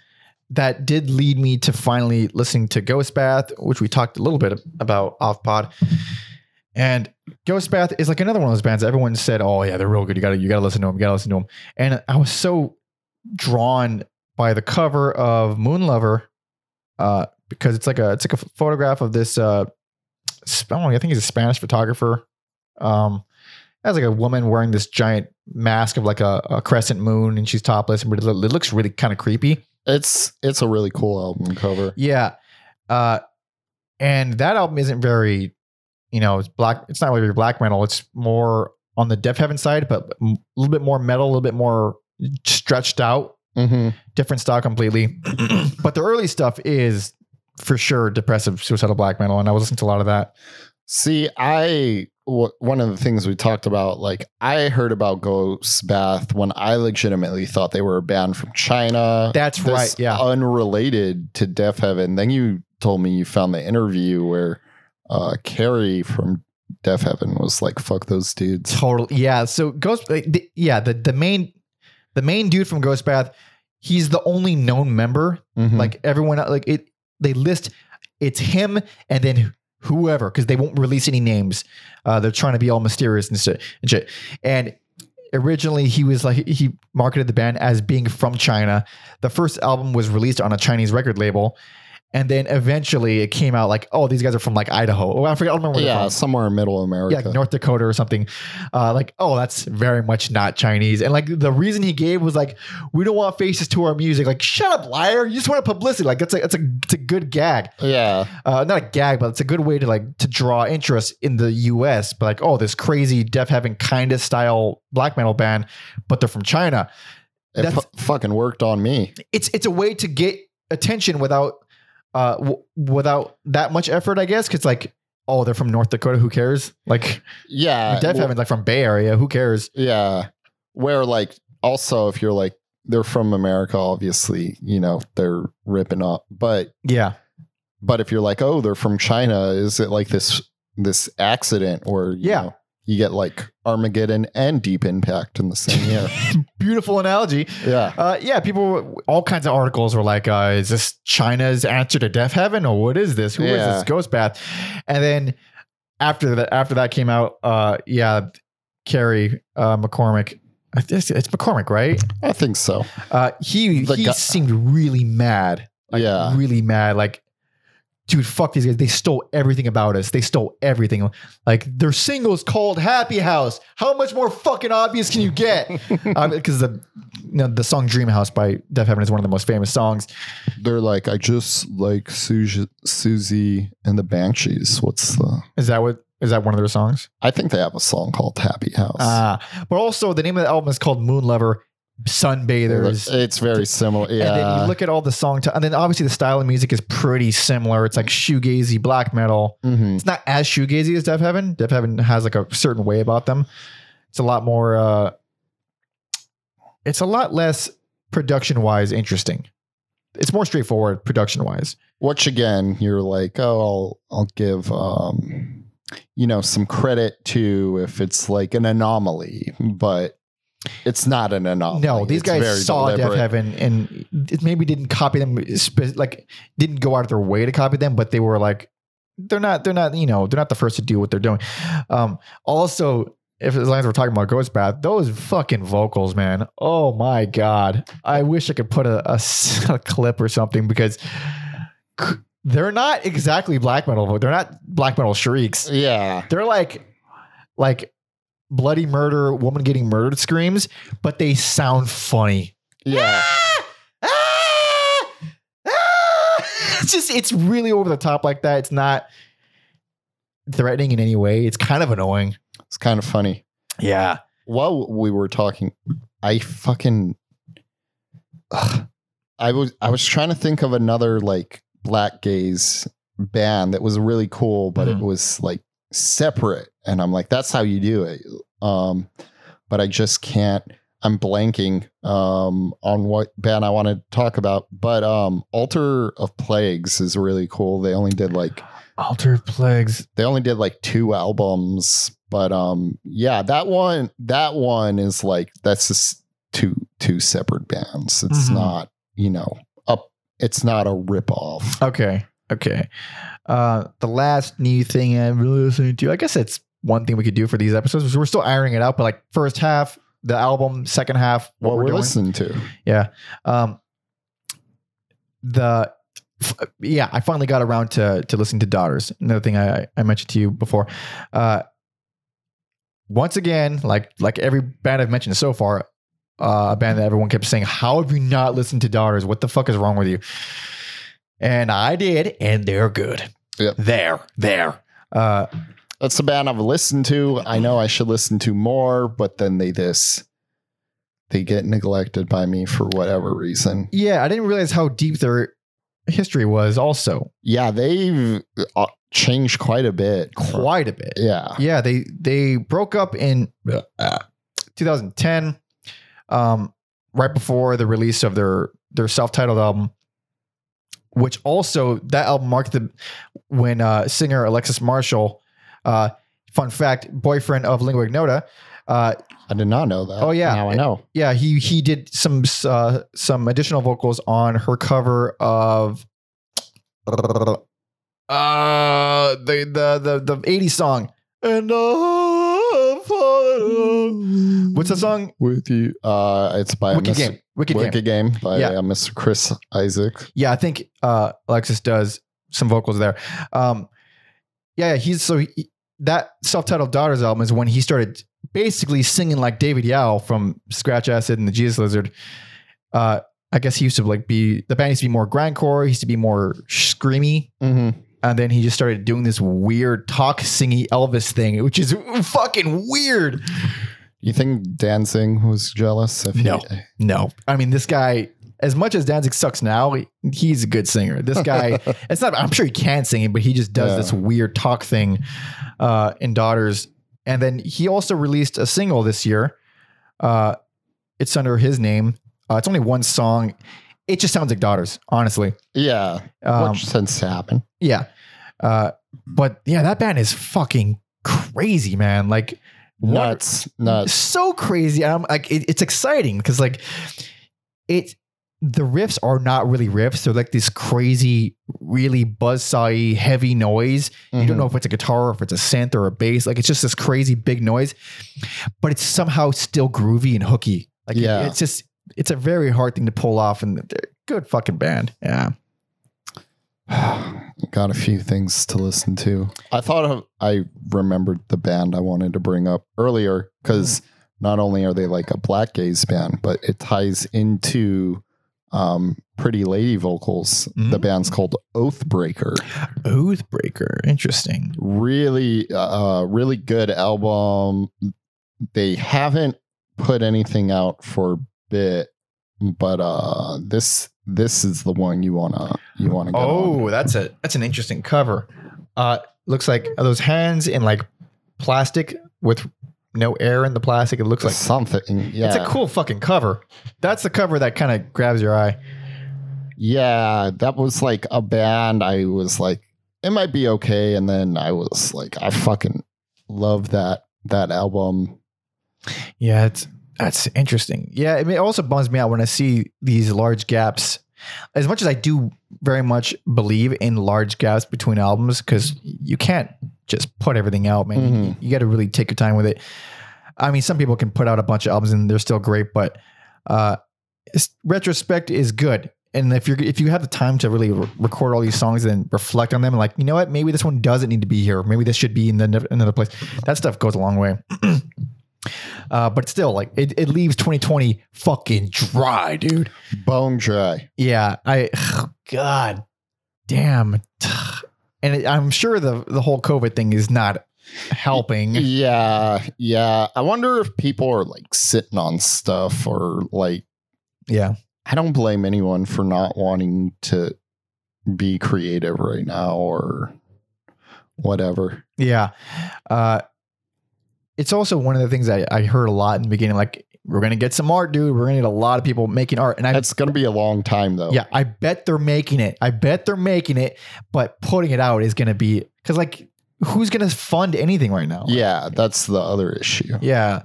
that did lead me to finally listening to Ghost Bath, which we talked a little bit about off pod. And Ghost Bath is like another one of those bands that everyone said, "Oh yeah, they're real good. You gotta you gotta listen to them. You gotta listen to them." And I was so drawn by the cover of Moon Lover, uh, because it's like a it's like a photograph of this. Uh, I, don't know, I think he's a Spanish photographer. Um, has like a woman wearing this giant mask of like a, a crescent moon, and she's topless, but it, looks really kind of creepy. It's it's a really cool album cover. Yeah. Uh, and that album isn't very, you know, it's black. It's not really black metal. It's more on the Deafheaven side, but a little bit more metal, a little bit more stretched out hmm different style completely. [clears throat] but the early stuff is for sure depressive suicidal black metal, and I was listening to a lot of that. See, I w- one of the things we talked about, like I heard about Ghost Bath when I legitimately thought they were a band from China. That's This right. Yeah. unrelated to Deafheaven. Then you told me you found the interview where uh Kerry from Deafheaven was like, "Fuck those dudes." Totally. Yeah. So Ghost. the- Yeah. The the main the main dude from Ghost Bath, he's the only known member. Mhm. Like everyone, like it. They list it's him and then whoever because they won't release any names. Uh, they're trying to be all mysterious. And, shit. and originally he was like he marketed the band as being from China. The first album was released on a Chinese record label. And then eventually it came out like, oh, these guys are from like Idaho. Oh, I forget. I don't remember where they're yeah, from somewhere in Middle America. yeah, like North Dakota or something. Uh, like, oh, that's very much not Chinese. And like the reason he gave was like, we don't want faces to our music. Like, shut up, liar! You just want publicity. Like, that's a that's a it's a good gag. yeah, Uh, not a gag, but it's a good way to like to draw interest in the U.S. But like, oh, this crazy Deafheaven kind of style black metal band, but they're from China. it That's- fu- fucking worked on me. It's it's a way to get attention without uh w- without that much effort, I guess. Because like, oh, they're from North Dakota. Who cares? Like, Yeah, Deaf well, Heaven's like from Bay Area. Who cares? Yeah. Where like also if you're like they're from America, obviously, you know, they're ripping up. But Yeah. but if you're like, oh, they're from China, is it like this this accident or Yeah. know, you get like Armageddon and Deep Impact in the same year. [laughs] Beautiful analogy. yeah. Uh, yeah, people, all kinds of articles were like, uh, is this China's answer to Deafheaven or what is this? Who is Yeah. this Ghost Bath? And then after that, after that came out, uh, yeah, Kerry uh, McCormick, I guess it's McCormick, right? I think so. Uh, he The he guy- seemed really mad, like Yeah. really mad, like. Dude, fuck these guys. They stole everything about us. They stole everything. Like their singles called Happy House. How much more fucking obvious can you get? [laughs] Because the you know, the song Dream House by Deafheaven is one of the most famous songs. They're like, I just like Siouxsie, Siouxsie and the Banshees. What's the Is that what is that one of their songs? I think they have a song called Happy House. Ah, but also the name of the album is called Moon Lover, Sunbathers. it's very similar. Yeah. And then you look at all the song, t- and then obviously the style of music is pretty similar. It's like shoegazy black metal. Mhm. It's not as shoegazy as Deafheaven. Deaf Heaven has like a certain way about them. It's a lot more. uh It's a lot less production wise interesting. It's more straightforward production wise. which again you're like oh i'll i'll give um you know some credit to if it's like an anomaly but it's not an anomaly No, these It's guys saw deliberate. Heaven and it maybe didn't copy them, like didn't go out of their way to copy them, but they were like, they're not, they're not, you know, they're not the first to do what they're doing. Um, also, if as long as we're talking about Ghost Bath, those fucking vocals, man. Oh my god, I wish I could put a [laughs] clip or something because they're not exactly black metal. They're not black metal shrieks. yeah They're like, like bloody murder, woman getting murdered screams, but they sound funny. yeah Ah! Ah! [laughs] It's just it's really over the top like that. It's not threatening in any way. It's kind of annoying. it's kind of funny Yeah. while we were talking i fucking Ugh. i was i was trying to think of another like black gaze band that was really cool but Mhm. it was like separate and i'm like that's how you do it um but i just can't i'm blanking um on what band i want to talk about but um altar of plagues is really cool they only did like [gasps] Altar plagues. they only did like two albums but um yeah that one that one is like that's just two two separate bands it's Mhm. not you know up it's not a rip off Okay. Okay. Uh the last new thing I'm really listening to, I guess it's one thing we could do for these episodes. We're still ironing it out, but like first half, the album, second half, what, we're, doing. listening to Yeah. Um the f- yeah, I finally got around to to listening to Daughters. Another thing I I mentioned to you before. Uh once again, like like every band I've mentioned so far, uh, a band that everyone kept saying, "How have you not listened to Daughters? What the fuck is wrong with you?" And I did, and they're good. Yep. There, there. Uh, that's the band i've listened to i know i should listen to more but then they this they get neglected by me for whatever reason. Yeah, I didn't realize how deep their history was. Also, Yeah, they've uh, changed quite a bit. quite a bit. Yeah. Yeah, they they broke up in uh, 2010, um, right before the release of their their self-titled album, which also that album marked the when uh, singer Alexis Marshall, uh, fun fact, boyfriend of Lingua Ignota, uh, I did not know that. Oh, yeah. Now I know. yeah, he he did some uh, some additional vocals on her cover of uh the the the the 80s song. And I what's the song? With you. Uh, it's by Wicked Mr. Game. Wicked, Game. Wicked Game by Yeah. uh, Mr. Chris Isaak. Yeah, I think uh Alexis does some vocals there. Um yeah, he's so he, that self-titled Daughters album is when he started basically singing like David Yow from Scratch Acid and the Jesus Lizard. Uh I guess he used to like be the band used to be more grindcore, he used to be more screamy, Mm-hmm. and then he just started doing this weird talk singy Elvis thing, which is fucking weird. You think Danzig was jealous? If he- No. No, I mean this guy. As much as Danzig sucks now, he- he's a good singer. This guy, [laughs] it's not. I'm sure he can sing it, but he just does Yeah. this weird talk thing uh, in Daughters. And then he also released a single this year. Uh, it's under his name. Uh, it's only one song. It just sounds like Daughters, honestly. yeah. Um, what tends to happen? yeah, uh, but yeah, that band is fucking crazy, man. Like what- Nuts. Nuts. so crazy. I'm like, it, it's exciting because like it, the riffs are not really riffs. They're like this crazy, really buzzsaw heavy noise. You don't Mhm. know if it's a guitar or if it's a synth or a bass. Like it's just this crazy big noise, but it's somehow still groovy and hooky. Like it- Yeah. it's just, it's a very hard thing to pull off and they're a good fucking band. Yeah. [sighs] Got a few things to listen to. I thought of, I remembered the band I wanted to bring up earlier because not only are they like a black gaze band, but it ties into um, Pretty Lady vocals. The Mm. band's called Oathbreaker. Oathbreaker. Interesting. Really, uh, really good album. They haven't put anything out for a bit, but uh, this this is the one you wanna you wanna get on. Oh, that's a that's an interesting cover. Uh looks like are those hands in like plastic with no air in the plastic. It looks like something. Yeah, it's a cool fucking cover. That's the cover that kind of grabs your eye. Yeah, that was like a band. I was like, it might be okay, and then I was like, I fucking love that that album. Yeah, it's that's interesting. Yeah, I mean, it also bums me out when I see these large gaps. As much as I do very much believe in large gaps between albums, because you can't just put everything out, man. You- Mhm. You, got to really take your time with it. I mean, some people can put out a bunch of albums and they're still great, but uh, retrospect is good. And if you're if you have the time to really re- record all these songs and reflect on them, and like you know what, maybe this one doesn't need to be here. Maybe this should be in the, another place. That stuff goes a long way. [clears throat] Uh, but still, like it, it leaves 2020 fucking dry, dude. Bone Dry. Yeah, I, God, damn. And it, I'm sure the the whole COVID thing is not helping. Yeah, yeah. I wonder if people are like sitting on stuff or like. Yeah, I don't blame anyone for not wanting to be creative right now or whatever. yeah. Uh, it's also one of the things I, I heard a lot in the beginning. Like, we're gonna get some art, dude. We're gonna get a lot of people making art, and I It's gonna be a long time though. Yeah, I bet they're making it. I bet they're making it, but putting it out is going to be because, like, who's going to fund anything right now? yeah. That's the other issue. Yeah.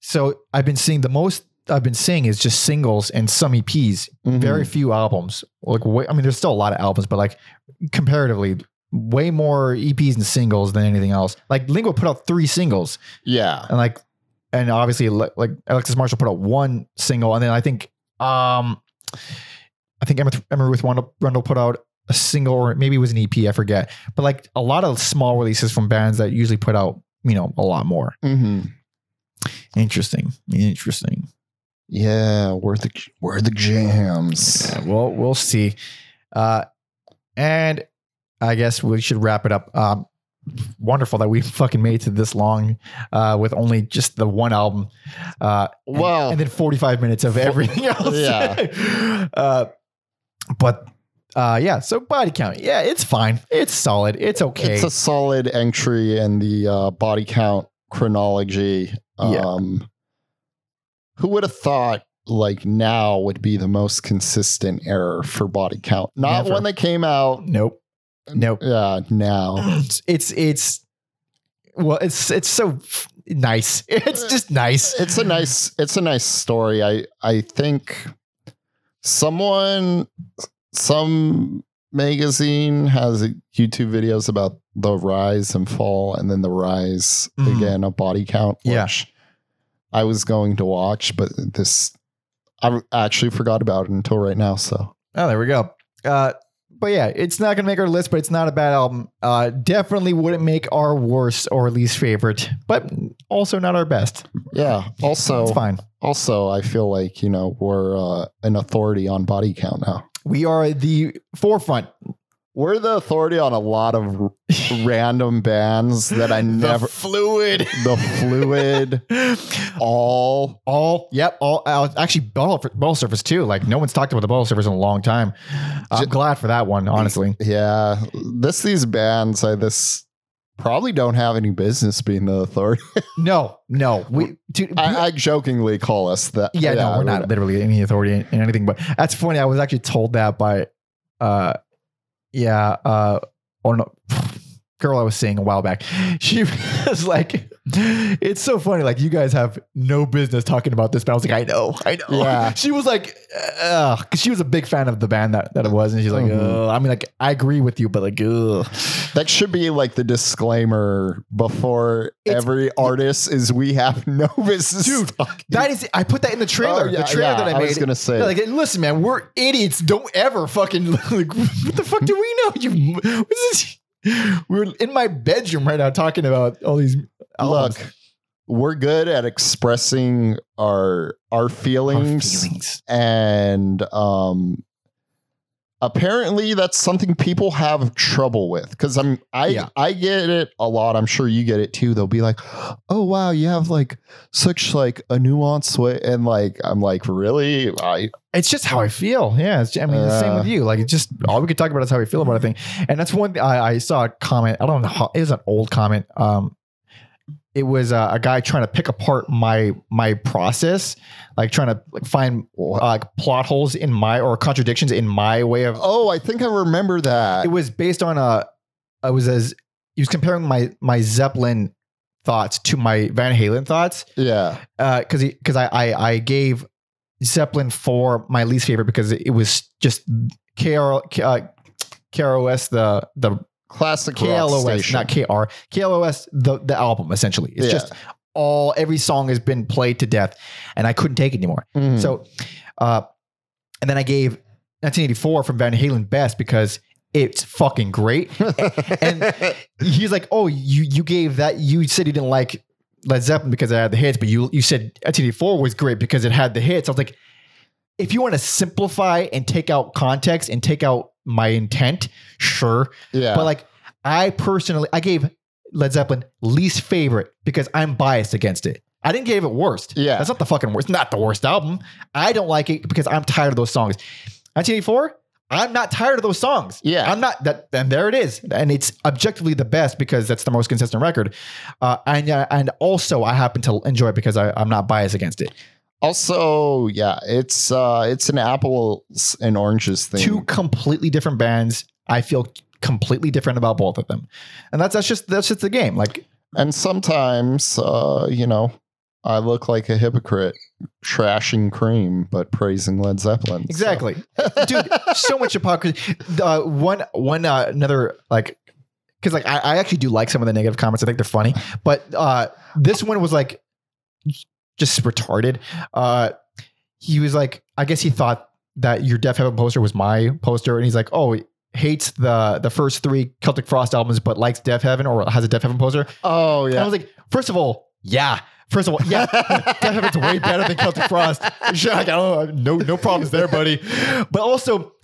So I've been seeing the most I've been seeing is just singles and some EPs, Mhm. very few albums. Like, way, I mean, there's still a lot of albums, but like comparatively, way more EPs and singles than anything else. Like, Lingua put out three singles, yeah. and like, and obviously, like Alexis Marshall put out one single, and then I think, um, I think Emma, Emma Ruth Rundle, put out a single, or maybe it was an EP, I forget. But like a lot of small releases from bands that usually put out, you know, a lot more. hmm Interesting, interesting. Yeah. Where the where the jams? Yeah, well, we'll see. Uh, and I guess we should wrap it up. Um, wonderful that we fucking made it to this long uh, with only just the one album. Uh, and- Well- and then 45 minutes of everything [laughs] else. Yeah. [laughs] uh, but uh, yeah, so body count. Yeah, it's fine. It's solid. It's okay. It's a solid entry in the uh, body count chronology. Yeah. Um, Who would have thought like now would be the most consistent error for body count? Not Never. when they came out. nope. Nope. Yeah, now. It's, it's it's well, it's it's so nice. [laughs] It's just nice. It's a nice it's a nice story. I I think someone some magazine has YouTube videos about the rise and fall and then the rise Mhm. again of body count, Yeah. I was going to watch, but this I actually forgot about it until right now. So Oh, there we go. Uh, but yeah, it's not gonna make our list, but it's not a bad album. Uh, definitely wouldn't make our worst or least favorite, but also not our best. yeah. Also It's fine. also I feel like, you know, we're uh, an authority on body count now. We are the forefront. We're the authority on a lot of r- [laughs] random bands that I never the fluid. the fluid. [laughs] All. All? Yep. All uh, actually ball ball surface too. Like no one's talked about the ball surface in a long time. I'm Ju- glad for that one honestly. yeah. This these bands i this probably don't have any business being the authority. [laughs] No no. We dude, I, I jokingly call us that yeah, no we're not not literally any authority in, in anything but that's funny. I was actually told that by uh yeah uh or no [laughs] girl i was seeing a while back [laughs] she was like it's so funny like you guys have no business talking about this but i was like i know i know Yeah. [laughs] she was like uh because she was a big fan of the band that, that it was and she's like Mhm. i mean like i agree with you but like ugh. That should be like the disclaimer before It's- every artist is we have [laughs] no business Dude, talking. that is i put that in the trailer Oh, yeah, the trailer yeah, that i I made was gonna say like, listen, man, we're idiots. Don't ever fucking [laughs] like, what the fuck do we know? You? We're in my bedroom right now talking about all these. albums. look we're good at expressing our our Our feelings, feelings. and um apparently that's something people have trouble with because i'm i Yeah. i get it a lot i'm sure you get it too they'll be like oh wow you have like such like a nuanced way and like i'm like really i It's just how I feel. Yeah, it's, I mean, the same Uh. with you. Like, it's just all we could talk about is how we feel about a thing. And that's one thing I, I saw a comment. I don't know. How, it was an old comment. Um, it was uh, a guy trying to pick apart my my process, like trying to like find uh, like plot holes in my or contradictions in my way of oh i think i remember that. It was based on a I was as he was comparing my my Zeppelin thoughts to my Van Halen thoughts. Yeah. Because he because I, I I gave Zeppelin for my least favorite because it was just KR, uh, KROS the the classic KLOS station. not KR KLOS the the album essentially it's Yeah. just all every song has been played to death and I couldn't take it anymore Mhm. so, uh, and then I gave 1984 from Van Halen best because it's fucking great. [laughs] and he's like, "Oh, you you gave that. You said you didn't like Led Zeppelin because it had the hits, but you you said 1984 was great because it had the hits." I was like, if you want to simplify and take out context and take out my intent, sure. yeah But like, I personally, I gave Led Zeppelin least favorite because I'm biased against it. I didn't give it worst. Yeah. That's not the fucking worst. Not the worst album. I don't like it because I'm tired of those songs. 1984, I'm not tired of those songs. Yeah. I'm not that and there it is. And it's objectively the best because that's the most consistent record. Uh, and uh, and also I happen to enjoy it because I, I'm not biased against it. Also yeah it's uh it's an apples and oranges thing Two completely different bands. I feel completely different about both of them. And that's that's just that's just the game. Like And sometimes, uh, you know, I look like a hypocrite trashing cream, but praising Led Zeppelin. So- Exactly, dude. So much hypocrisy. Uh, one, one, uh, another like, because like I, I actually do like some of the negative comments. I think they're funny, but uh, this one was like just retarded. Uh, he was like, I guess he thought that your Deafheaven poster was my poster, and he's like, oh. he Hates the the first three Celtic Frost albums, but likes Deafheaven or has a Deafheaven poster. oh, And I was like, first of all, yeah. First of all, yeah, [laughs] Deafheaven's way better than Celtic Frost. [laughs] Like, know, no, no problems there, buddy. But also,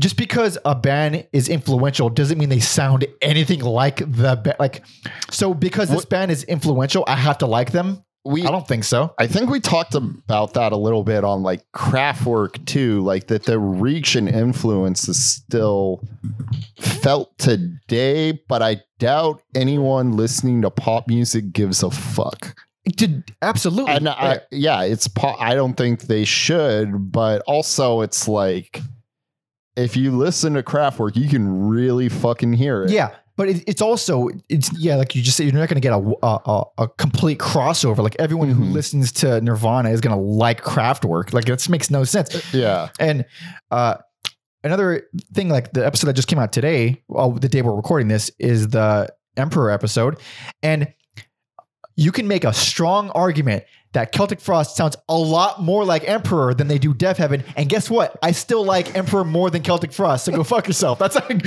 just because a band is influential doesn't mean they sound anything like the band. Like, so because this What- band is influential, I have to like them. We I don't think so. I think we talked about that a little bit on like Kraftwerk too, like that the reach and influence is still felt today, but I doubt anyone listening to pop music gives a fuck. Did absolutely. And I, yeah, it's pop. I don't think they should, but also it's like if you listen to Kraftwerk, you can really fucking hear it. yeah, but it, it's also it's yeah, like you just said, you're not going to get a, a a- complete crossover. Like everyone who Mhm. listens to Nirvana is going to like Kraftwerk. Like this makes no sense. yeah. And uh, another thing, like the episode that just came out today, well, the day we're recording this, is the Emperor episode, and you can make a strong argument that Celtic Frost sounds a lot more like Emperor than they do Deafheaven. And guess what? I still like Emperor more than Celtic Frost. So go [laughs] fuck yourself. That's like,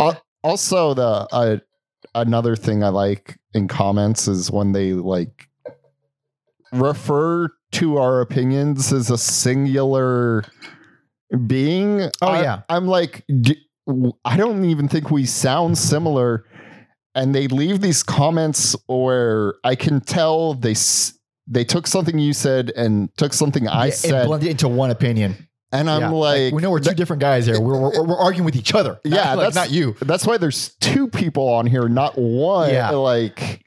Al- Also, the uh, another thing I like in comments is when they like refer to our opinions as a singular being. Oh, I- yeah. I'm like, d- I don't even think we sound similar. And they leave these comments where I can tell they s- they took something you said and took something I it said, blended into one opinion. And I'm Yeah. like, we know we're two different guys here. We're, we're, we're arguing with each other. Not- Yeah, [laughs] like, that's- not you. that's why there's two people on here, not one. Yeah. Like,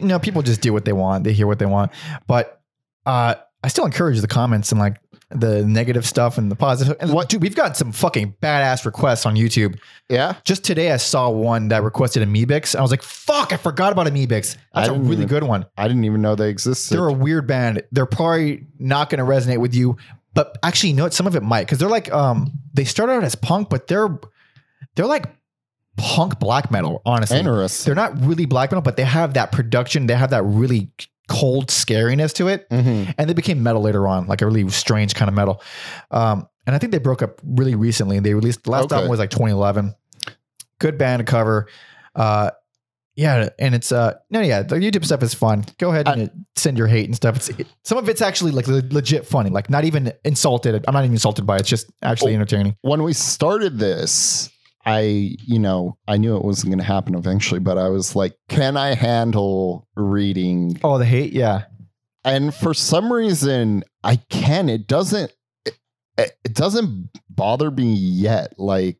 no, people just do what they want. They hear what they want. But uh, I still encourage the comments and like the negative stuff and the positive. And what, dude, we've got some fucking badass requests on YouTube. yeah, Just today, I saw one that requested Amebix. I was like, fuck, I forgot about Amebix. That's a really even- good one. I didn't even know they existed. They're a weird band. They're probably not going to resonate with you, but actually, you know what? Some of it might because they're like, um, they started out as punk, but they're they're like punk black metal. Honestly, Interesting. they're not really black metal, but they have that production. They have that really cold scariness to it, Mhm. and they became metal later on, like a really strange kind of metal. Um, and I think they broke up really recently. And they released the last Okay. album was like 2011. Good band to cover. Uh, yeah, and it's uh no yeah the YouTube stuff is fun. Go ahead and send your hate and stuff. It's it, some of it's actually like le- legit funny, like not even insulted. I'm not even insulted by it. It's just actually Oh. entertaining. When we started this, I, you know, I knew it wasn't going to happen eventually, but I was like, can I handle reading? Oh, the hate, yeah. And for some reason, I can. It doesn't. It, it doesn't bother me yet. Like,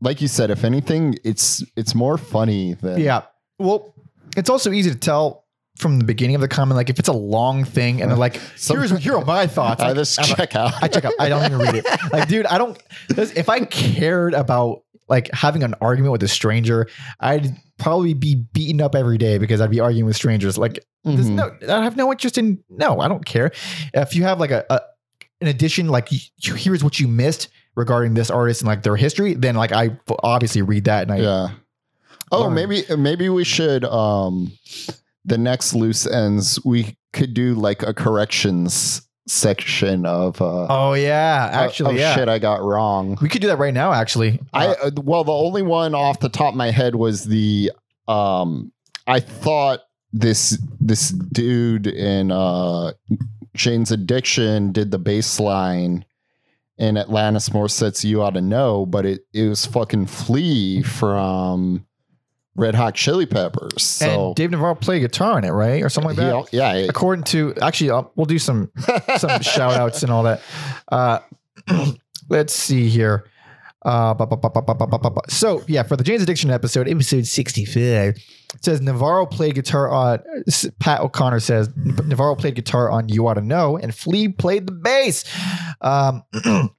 like you said, if anything, it's it's more funny than Yeah. Well, it's also easy to tell from the beginning of the comment, like if it's a long thing and they're like, Some- here's here are my thoughts. I Like, just check out. I check out. I don't even read it. [laughs] Like, dude, I don't. If I cared about like having an argument with a stranger, I'd probably be beaten up every day because I'd be arguing with strangers. Like, Mhm. no, I have no interest in. No, I don't care. If you have like a, a an addition, like you- here's what you missed regarding this artist and like their history, then like I obviously read that and I. yeah. Oh, learn. maybe maybe we should um the next loose ends we could do like a corrections section of uh Oh yeah, actually, of yeah. shit I got wrong. We could do that right now. Actually, I Uh, uh, well the only one off the top of my head was the um I thought this this dude in uh Jane's Addiction did the bass line in Alanis Morissette's You Ought to Know, but it, it was fucking Flea from Red Hot Chili Peppers. So and Dave Navarro played guitar in it, right, or something like that. He, yeah. According to actually, I'll, we'll do some some [laughs] shout outs and all that. Uh, [clears throat] let's see here. Uh, bu- bu- bu- so yeah, for the Jane's Addiction episode, episode sixty-five, says Navarro played guitar on Pat O'Connor says Navarro played guitar on You Ought to Know, and Flea played the bass. Um, [clears throat]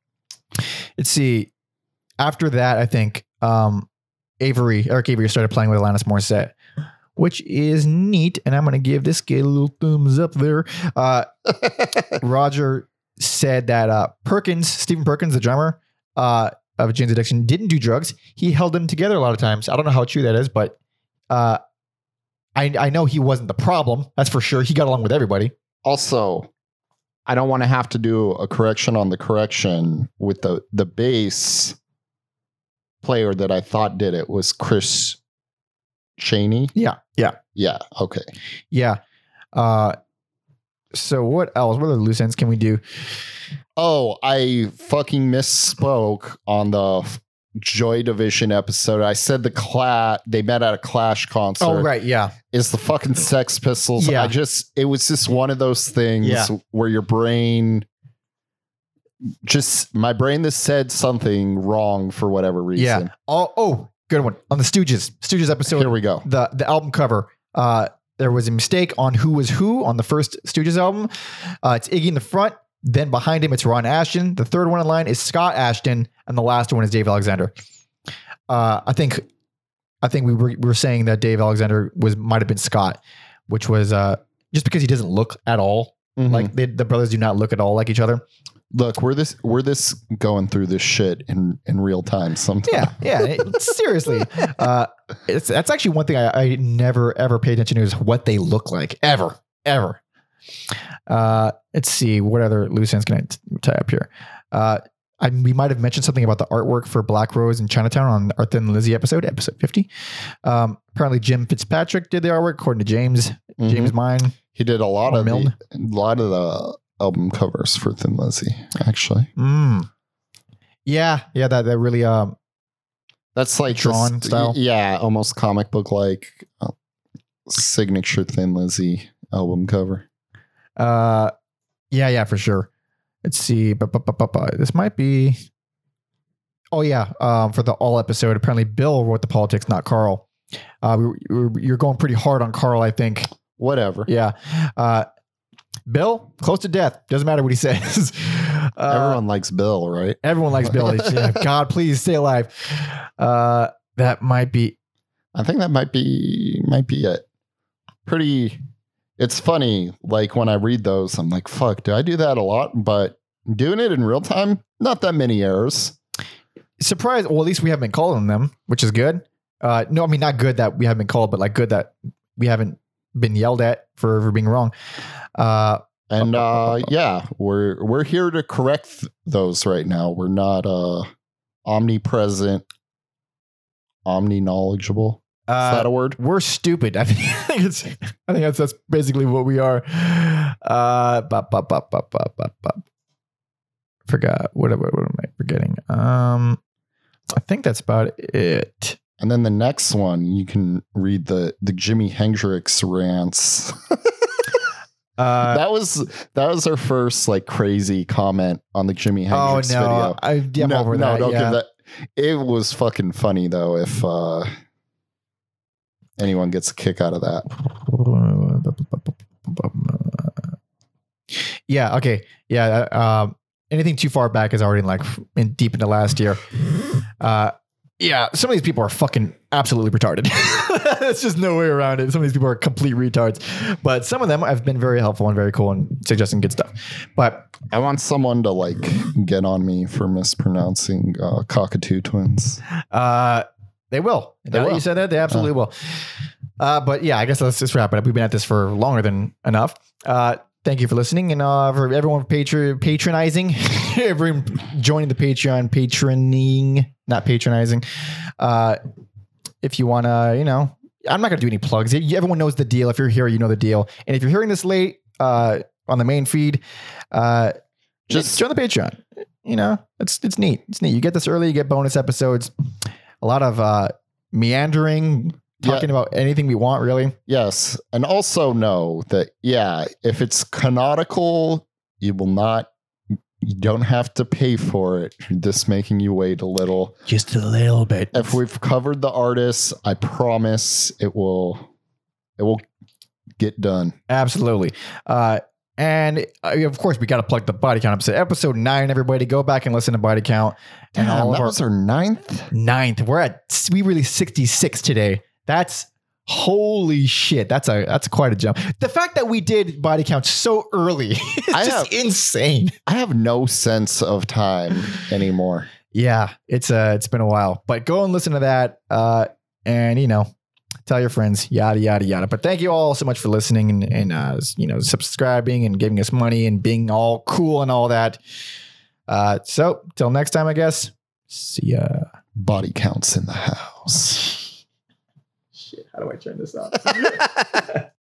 let's see. After that, I think um, Avery, Eric Avery, started playing with Alanis Morissette, which is neat. And I'm going to give this guy a little thumbs up there. Uh, [laughs] Roger said that uh, Perkins, Stephen Perkins, the drummer uh, of Jane's Addiction, didn't do drugs. He held them together a lot of times. I don't know how true that is, but uh, I, I know he wasn't the problem. That's for sure. He got along with everybody. also I don't want to have to do a correction on the correction with the the bass player that I thought did it was Chris Chaney. Yeah. Yeah. Yeah, okay. Yeah. Uh, so what else? What other loose ends can we do? Oh, I fucking misspoke on the Joy Division episode. I said the clash they met at a Clash concert. Oh right, yeah, Is the fucking Sex Pistols. Yeah. I just it was just one of those things Yeah. where your brain just my brain that said something wrong for whatever reason. yeah. Oh, oh, good one on the Stooges. Stooges episode. Here we go. the the album cover. Uh, there was a mistake on who was who on the first Stooges album. Uh, it's Iggy in the front. Then behind him, it's Ron Asheton. The third one in line is Scott Asheton, and the last one is Dave Alexander. Uh, I think, I think we were, we were saying that Dave Alexander was might have been Scott, which was uh, just because he doesn't look at all Mhm. like they, the brothers do not look at all like each other. Look, we're this we're this going through this shit in in real time sometimes. Yeah, yeah. it- seriously, [laughs] uh, it's that's actually one thing I, I never ever pay attention to is what they look like ever, ever. Uh, let's see what other loose ends can I t- tie up here. Uh, I, we might have mentioned something about the artwork for Black Rose in Chinatown on our Thin Lizzy episode, episode fifty. Um, apparently, Jim Fitzpatrick did the artwork according to James. Mhm. James Mine. He did a lot of the, a lot of the album covers for Thin Lizzy, actually. Mm. Yeah, yeah. That that really um That's like Drawn this- style? Yeah, almost comic book like uh, signature Thin Lizzy album cover. Uh, yeah, yeah, for sure. Let's see. Bu- bu- bu- bu- bu- This might be. Oh yeah, um, for the all episode. Apparently, Bill wrote the politics, not Carl. Uh, we, we- you're going pretty hard on Carl, I think. Whatever. Yeah. Uh, Bill, close to death. Doesn't matter what he says. [laughs] Uh, Everyone likes Bill, right? everyone likes Bill. [laughs] Yeah, God, please stay alive. Uh, that might be. I think that might be might be it. Pretty. It's funny. Like when I read those, I'm like, "Fuck, do I do that a lot?" But doing it in real time, not that many errors. surprised. Well, at least we haven't been calling them, which is good. Uh, no, I mean not good that we haven't been called, but like good that we haven't been yelled at for, for being wrong. Uh, And uh, yeah, we're we're here to correct th- those right now. We're not uh, omnipresent, omni knowledgeable. Is uh, that a word? we're stupid. I [laughs] think, I think it's. I think that's that's basically what we are. Uh, bop, bop, bop, bop, bop, bop, bop. Forgot what, what what am I forgetting? Um, I think that's about it. And then the next one, you can read the the Jimi Hendrix rants. [laughs] Uh, that was that was our first like crazy comment on the Jimi oh Hendrix no, video. I, yeah, no, over no, that. don't yeah. give that. It was fucking funny though. If uh, anyone gets a kick out of that, Yeah. Okay. Yeah. uh, Um, anything too far back is already like in deep into last year. Uh, yeah. Some of these people are fucking absolutely retarded. [laughs] There's just no way around it. Some of these people are complete retards, but some of them have been very helpful and very cool and suggesting good stuff. But I want someone to like get on me for mispronouncing uh, cockatoo twins. uh, they will. They now that will. you said that, they absolutely will. Uh, but yeah, I guess let's just wrap it up. We've been at this for longer than enough. Thank you for listening and uh, for everyone patron patronizing, [laughs] everyone joining the Patreon, patroning, not patronizing. Uh, if you want to, you know, I'm not going to do any plugs. Everyone knows the deal. If you're here, you know the deal. And if you're hearing this late uh, on the main feed, uh, just Just- join the Patreon. You know, it's it's neat. It's neat. You get this early. You get bonus episodes. A lot of uh, meandering, Yeah. talking about anything we want. Really. Yes, and also know that yeah, if it's canonical, you will not. You don't have to pay for it. This making you wait a little. Just a little bit. If we've covered the artists, I promise it will. It will get done. Absolutely. Uh, and uh, of course, we got to plug the body count episode. Episode nine, everybody go back and listen to body count. And Damn, all that our was our ninth. ninth. We're at, we released 66 today. That's holy shit. That's a, that's quite a jump. The fact that we did body count so early [laughs] is I just have- insane. I have no sense of time anymore. Yeah, it's uh it's been a while. But go and listen to that. Uh and you know, tell your friends, yada yada yada. But thank you all so much for listening and, and uh you know, subscribing and giving us money and being all cool and all that. Uh so till next time, I guess. See ya. Body counts in the house. How do I turn this off? [laughs] [laughs]